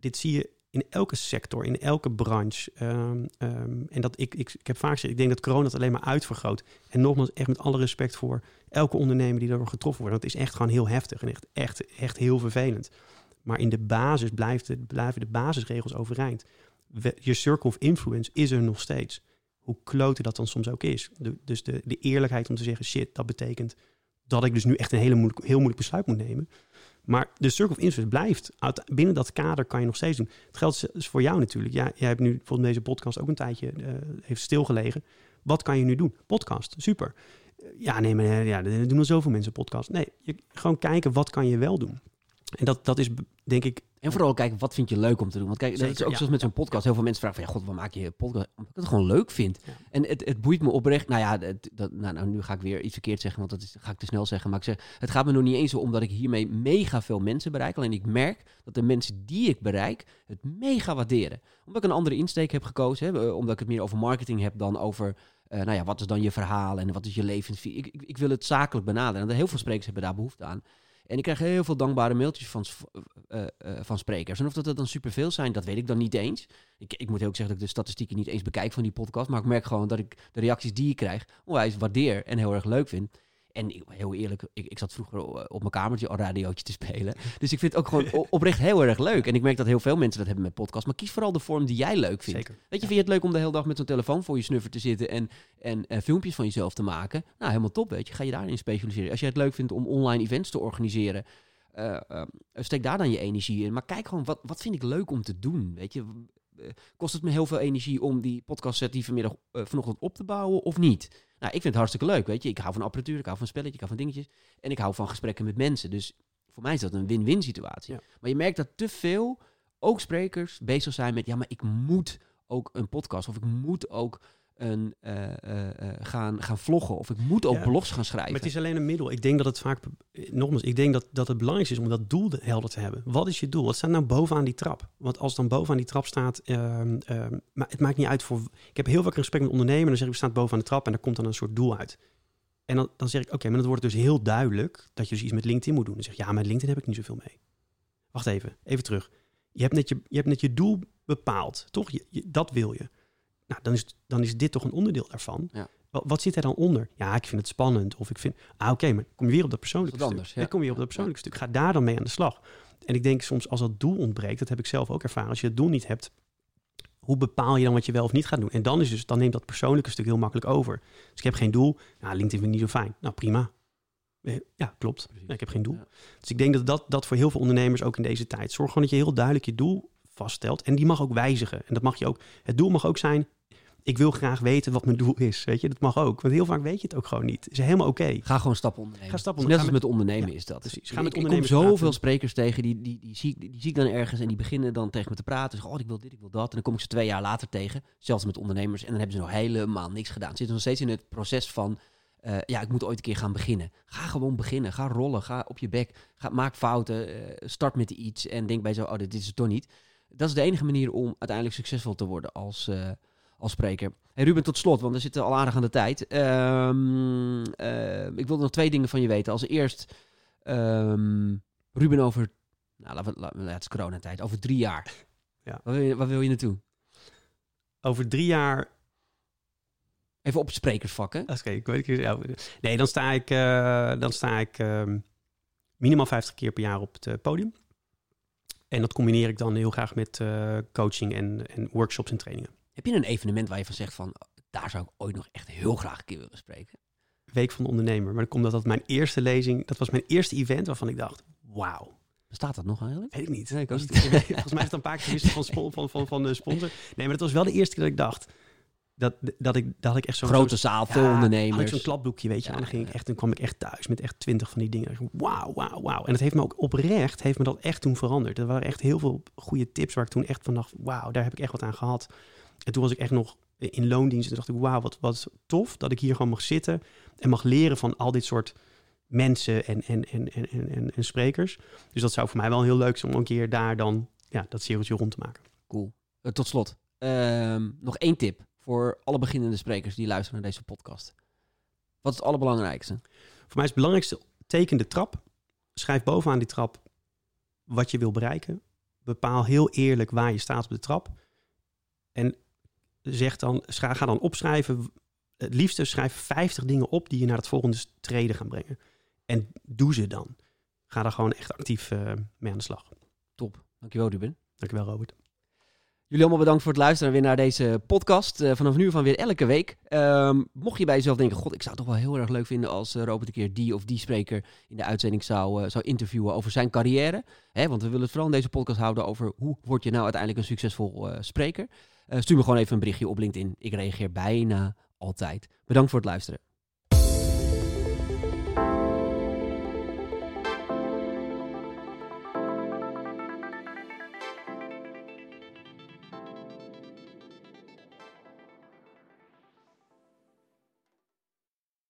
Speaker 2: dit zie je in elke sector, in elke branche. Ehm, ehm, en dat ik, ik, ik heb vaak gezegd, ik denk dat corona het alleen maar uitvergroot. En nogmaals, echt met alle respect voor elke ondernemer die daardoor getroffen wordt. Dat is echt gewoon heel heftig en echt, echt, echt heel vervelend. Maar in de basis blijft het, blijven de basisregels overeind. Je circle of influence is er nog steeds. Hoe klote dat dan soms ook is. Dus de, de eerlijkheid om te zeggen, shit, dat betekent dat ik dus nu echt een hele moeilijk, heel moeilijk besluit moet nemen. Maar de circle of influence blijft. Binnen dat kader kan je nog steeds doen. Het geldt voor jou natuurlijk. Ja, jij hebt nu bijvoorbeeld deze podcast ook een tijdje eh, heeft stilgelegen. Wat kan je nu doen? Podcast, super. Ja, nee, maar eh, ja, er doen al zoveel mensen podcast. Nee, je, gewoon kijken wat kan je wel doen. En dat, dat is denk ik
Speaker 1: En vooral kijken, wat vind je leuk om te doen? Want kijk, dat is ook
Speaker 2: ja.
Speaker 1: zoals met zo'n podcast. Heel veel mensen vragen van, ja, god, waar maak je een podcast? Omdat ik het gewoon leuk vind.
Speaker 2: Ja.
Speaker 1: En het, het boeit me oprecht. Nou ja, het- dat, nou, nou, nu ga ik weer iets verkeerd zeggen, want dat is, ga ik te snel zeggen. Maar ik zeg, het gaat me nog niet eens om dat ik hiermee mega veel mensen bereik. Alleen ik merk dat de mensen die ik bereik het mega waarderen. Omdat ik een andere insteek heb gekozen. Hè, eh, omdat ik het meer over marketing heb dan over... eh, nou ja, wat is dan je verhaal en wat is je levensvisie? Ik, ik, ik wil het zakelijk benaderen. En heel veel sprekers hebben daar behoefte aan. En ik krijg heel veel dankbare mailtjes van, s- eh, eh, van sprekers. En of dat er dan superveel zijn, dat weet ik dan niet eens. Ik, ik moet ook zeggen dat ik de statistieken niet eens bekijk van die podcast. Maar ik merk gewoon dat ik de reacties die ik krijg onwijs waardeer en heel erg leuk vind. En ik- heel eerlijk, ik, ik zat vroeger eh, op mijn kamertje al radiootje te spelen. [laughs] Dus ik vind het ook gewoon oprecht heel erg leuk. En ik merk dat heel veel mensen dat hebben met podcast. Maar kies vooral de vorm die jij leuk vindt.
Speaker 2: zeker.
Speaker 1: Weet je, vind je het leuk om de hele dag met zo'n telefoon voor je snuffer te zitten en, en, eh, filmpjes van jezelf te maken? Nou, helemaal top, weet je. Ga je daarin specialiseren. Als je het leuk vindt om online events te organiseren, eh, steek daar dan je energie in. Maar kijk gewoon, wat, wat vind ik leuk om te doen? Weet je, kost het me heel veel energie om die podcast set die vanmiddag vanochtend op te bouwen of niet? Nou, ik vind het hartstikke leuk, weet je. Ik hou van apparatuur, ik hou van spelletje, ik hou van dingetjes. En ik hou van gesprekken met mensen. Dus voor mij is dat een win-win situatie.
Speaker 2: Ja.
Speaker 1: Maar je merkt dat te veel, ook sprekers, bezig zijn met... ja, maar ik moet ook een podcast of ik moet ook een, eh, eh, eh, gaan, gaan vloggen of ik moet ook
Speaker 2: Ja.
Speaker 1: blogs gaan schrijven.
Speaker 2: Maar het is alleen een middel. Ik denk dat het vaak, nogmaals, ik denk dat, dat het belangrijkste is om dat doel de- helder te hebben. Wat is je doel? Wat staat nou bovenaan die trap? Want als dan bovenaan die trap staat, ehm, ehm, maar het maakt niet uit voor. Ik heb heel vaak gesprek met ondernemers, dan zeg ik, we staan bovenaan de trap en daar komt dan een soort doel uit. En dan, dan zeg ik, oké, maar dan wordt het dus heel duidelijk dat je dus iets met LinkedIn moet doen. Dan zeg je, ja, met LinkedIn heb ik niet zoveel mee. Wacht even, even terug. Je hebt net je, je, hebt net je doel bepaald, toch? Je, je- dat wil je. Nou, dan is, dan is dit toch een onderdeel daarvan.
Speaker 1: Ja.
Speaker 2: Wat, wat zit er dan onder? Ja, ik vind het spannend. Of ik vind, ah oké, maar kom je weer op dat persoonlijke
Speaker 1: Dat
Speaker 2: stuk.
Speaker 1: anders, ja.
Speaker 2: Dan kom je weer op dat persoonlijke stuk. Ga daar dan mee aan de slag. En ik denk soms als dat doel ontbreekt, dat heb ik zelf ook ervaren. Als je het doel niet hebt, hoe bepaal je dan wat je wel of niet gaat doen? En dan, is dus, dan neemt dat persoonlijke stuk heel makkelijk over. Dus ik heb geen doel. Ja, LinkedIn vind ik niet zo fijn. Nou, prima. Eh, Ja, klopt. Ja, ik heb geen doel.
Speaker 1: Ja.
Speaker 2: Dus ik denk dat, dat dat voor heel veel ondernemers ook in deze tijd. Zorg gewoon dat je heel duidelijk je doel vaststelt. En die mag ook wijzigen. En dat mag je ook. Het doel mag ook zijn. Ik wil graag weten wat mijn doel is. Weet je, dat mag ook. Want heel vaak weet je het ook gewoon niet. Het is helemaal oké.
Speaker 1: Ga gewoon stappen ondernemen.
Speaker 2: Ga
Speaker 1: Net als met ondernemen
Speaker 2: Ja,
Speaker 1: is dat.
Speaker 2: precies. Ga
Speaker 1: Ik-
Speaker 2: met
Speaker 1: ik, kom zoveel
Speaker 2: praten.
Speaker 1: sprekers tegen, die, die, die, zie, die zie ik dan ergens en die beginnen dan tegen me te praten. Zeggen, oh, ik wil dit, ik wil dat. En dan kom ik ze twee jaar later tegen, zelfs met ondernemers. En dan hebben ze nog helemaal niks gedaan. Ze zitten nog steeds in het proces van, eh, ja, ik moet ooit een keer gaan beginnen. Ga gewoon beginnen. Ga rollen. Ga op je bek. Ga, maak fouten. eh, start met iets en denk bij zo, oh, dit is het toch niet. Dat is de enige manier om uiteindelijk succesvol te worden als, eh, als spreker. Hey Ruben, tot slot, want we zitten al aardig aan de tijd. Ehm, eh, ik wilde nog twee dingen van je weten. Als eerst, ehm, Ruben over, nou, laten we, laten we- het is coronatijd, over drie jaar. [laughs]
Speaker 2: Ja.
Speaker 1: Waar, wil je, waar wil je naartoe?
Speaker 2: Over drie jaar.
Speaker 1: Even op het sprekersvak, hè?
Speaker 2: Oké, ik weet ja, Nee, dan sta ik, eh, dan sta ik ehm, minimaal 50 keer per jaar op het eh, podium. En dat combineer ik dan heel graag met eh, coaching en, en workshops en trainingen.
Speaker 1: Heb je een evenement waar je van zegt van, daar zou ik ooit nog echt heel graag een keer willen spreken?
Speaker 2: Week van de ondernemer. Maar dan komt dat dat mijn eerste lezing, dat was mijn eerste event waarvan ik dacht, wauw.
Speaker 1: Bestaat dat nog eigenlijk?
Speaker 2: Weet ik niet.
Speaker 1: Nee, ik
Speaker 2: Was [laughs] Volgens mij is het een paar keer gewisseld van, van, van, van de sponsor. Nee, maar dat was wel de eerste keer dat ik dacht, dat, dat, ik, dat ik echt zo'n...
Speaker 1: Grote zaal,
Speaker 2: Ja,
Speaker 1: veel
Speaker 2: Had ik
Speaker 1: ondernemers.
Speaker 2: zo'n klapboekje, weet je.
Speaker 1: Ja,
Speaker 2: en dan, ging ik echt, dan kwam ik echt thuis met echt twintig van die dingen. Wauw, wauw, wauw. En het heeft me ook oprecht, heeft me dat echt toen veranderd. Er waren echt heel veel goede tips waar ik toen echt van dacht, wauw, daar heb ik echt wat aan gehad. En toen was ik echt nog in loondienst en dacht ik, wauw, wat, wat tof dat ik hier gewoon mag zitten en mag leren van al dit soort mensen en, en, en, en, en, en, sprekers. Dus dat zou voor mij wel heel leuk zijn om een keer daar dan ja, dat cirkeltje rond te maken.
Speaker 1: Cool. Eh, tot slot, ehm, nog één tip voor alle beginnende sprekers die luisteren naar deze podcast. Wat is het allerbelangrijkste?
Speaker 2: Voor mij is het belangrijkste, teken de trap. Schrijf bovenaan die trap wat je wil bereiken. Bepaal heel eerlijk waar je staat op de trap. En zeg dan, ga dan opschrijven. Het liefste schrijf 50 dingen op die je naar het volgende treden gaan brengen. En doe ze dan. Ga daar gewoon echt actief eh, mee aan de slag.
Speaker 1: Top. Dankjewel, Ruben.
Speaker 2: Dankjewel, Robert.
Speaker 1: Jullie allemaal bedankt voor het luisteren weer naar deze podcast. Eh, vanaf nu van weer elke week. Ehm, mocht je bij jezelf denken, god, ik zou het toch wel heel erg leuk vinden als eh, Robert een keer die of die spreker in de uitzending zou, zou interviewen over zijn carrière. Hè, want we willen het vooral in deze podcast houden over hoe word je nou uiteindelijk een succesvol spreker. Eh, stuur me gewoon even een berichtje op LinkedIn. Ik reageer bijna altijd. Bedankt voor het luisteren.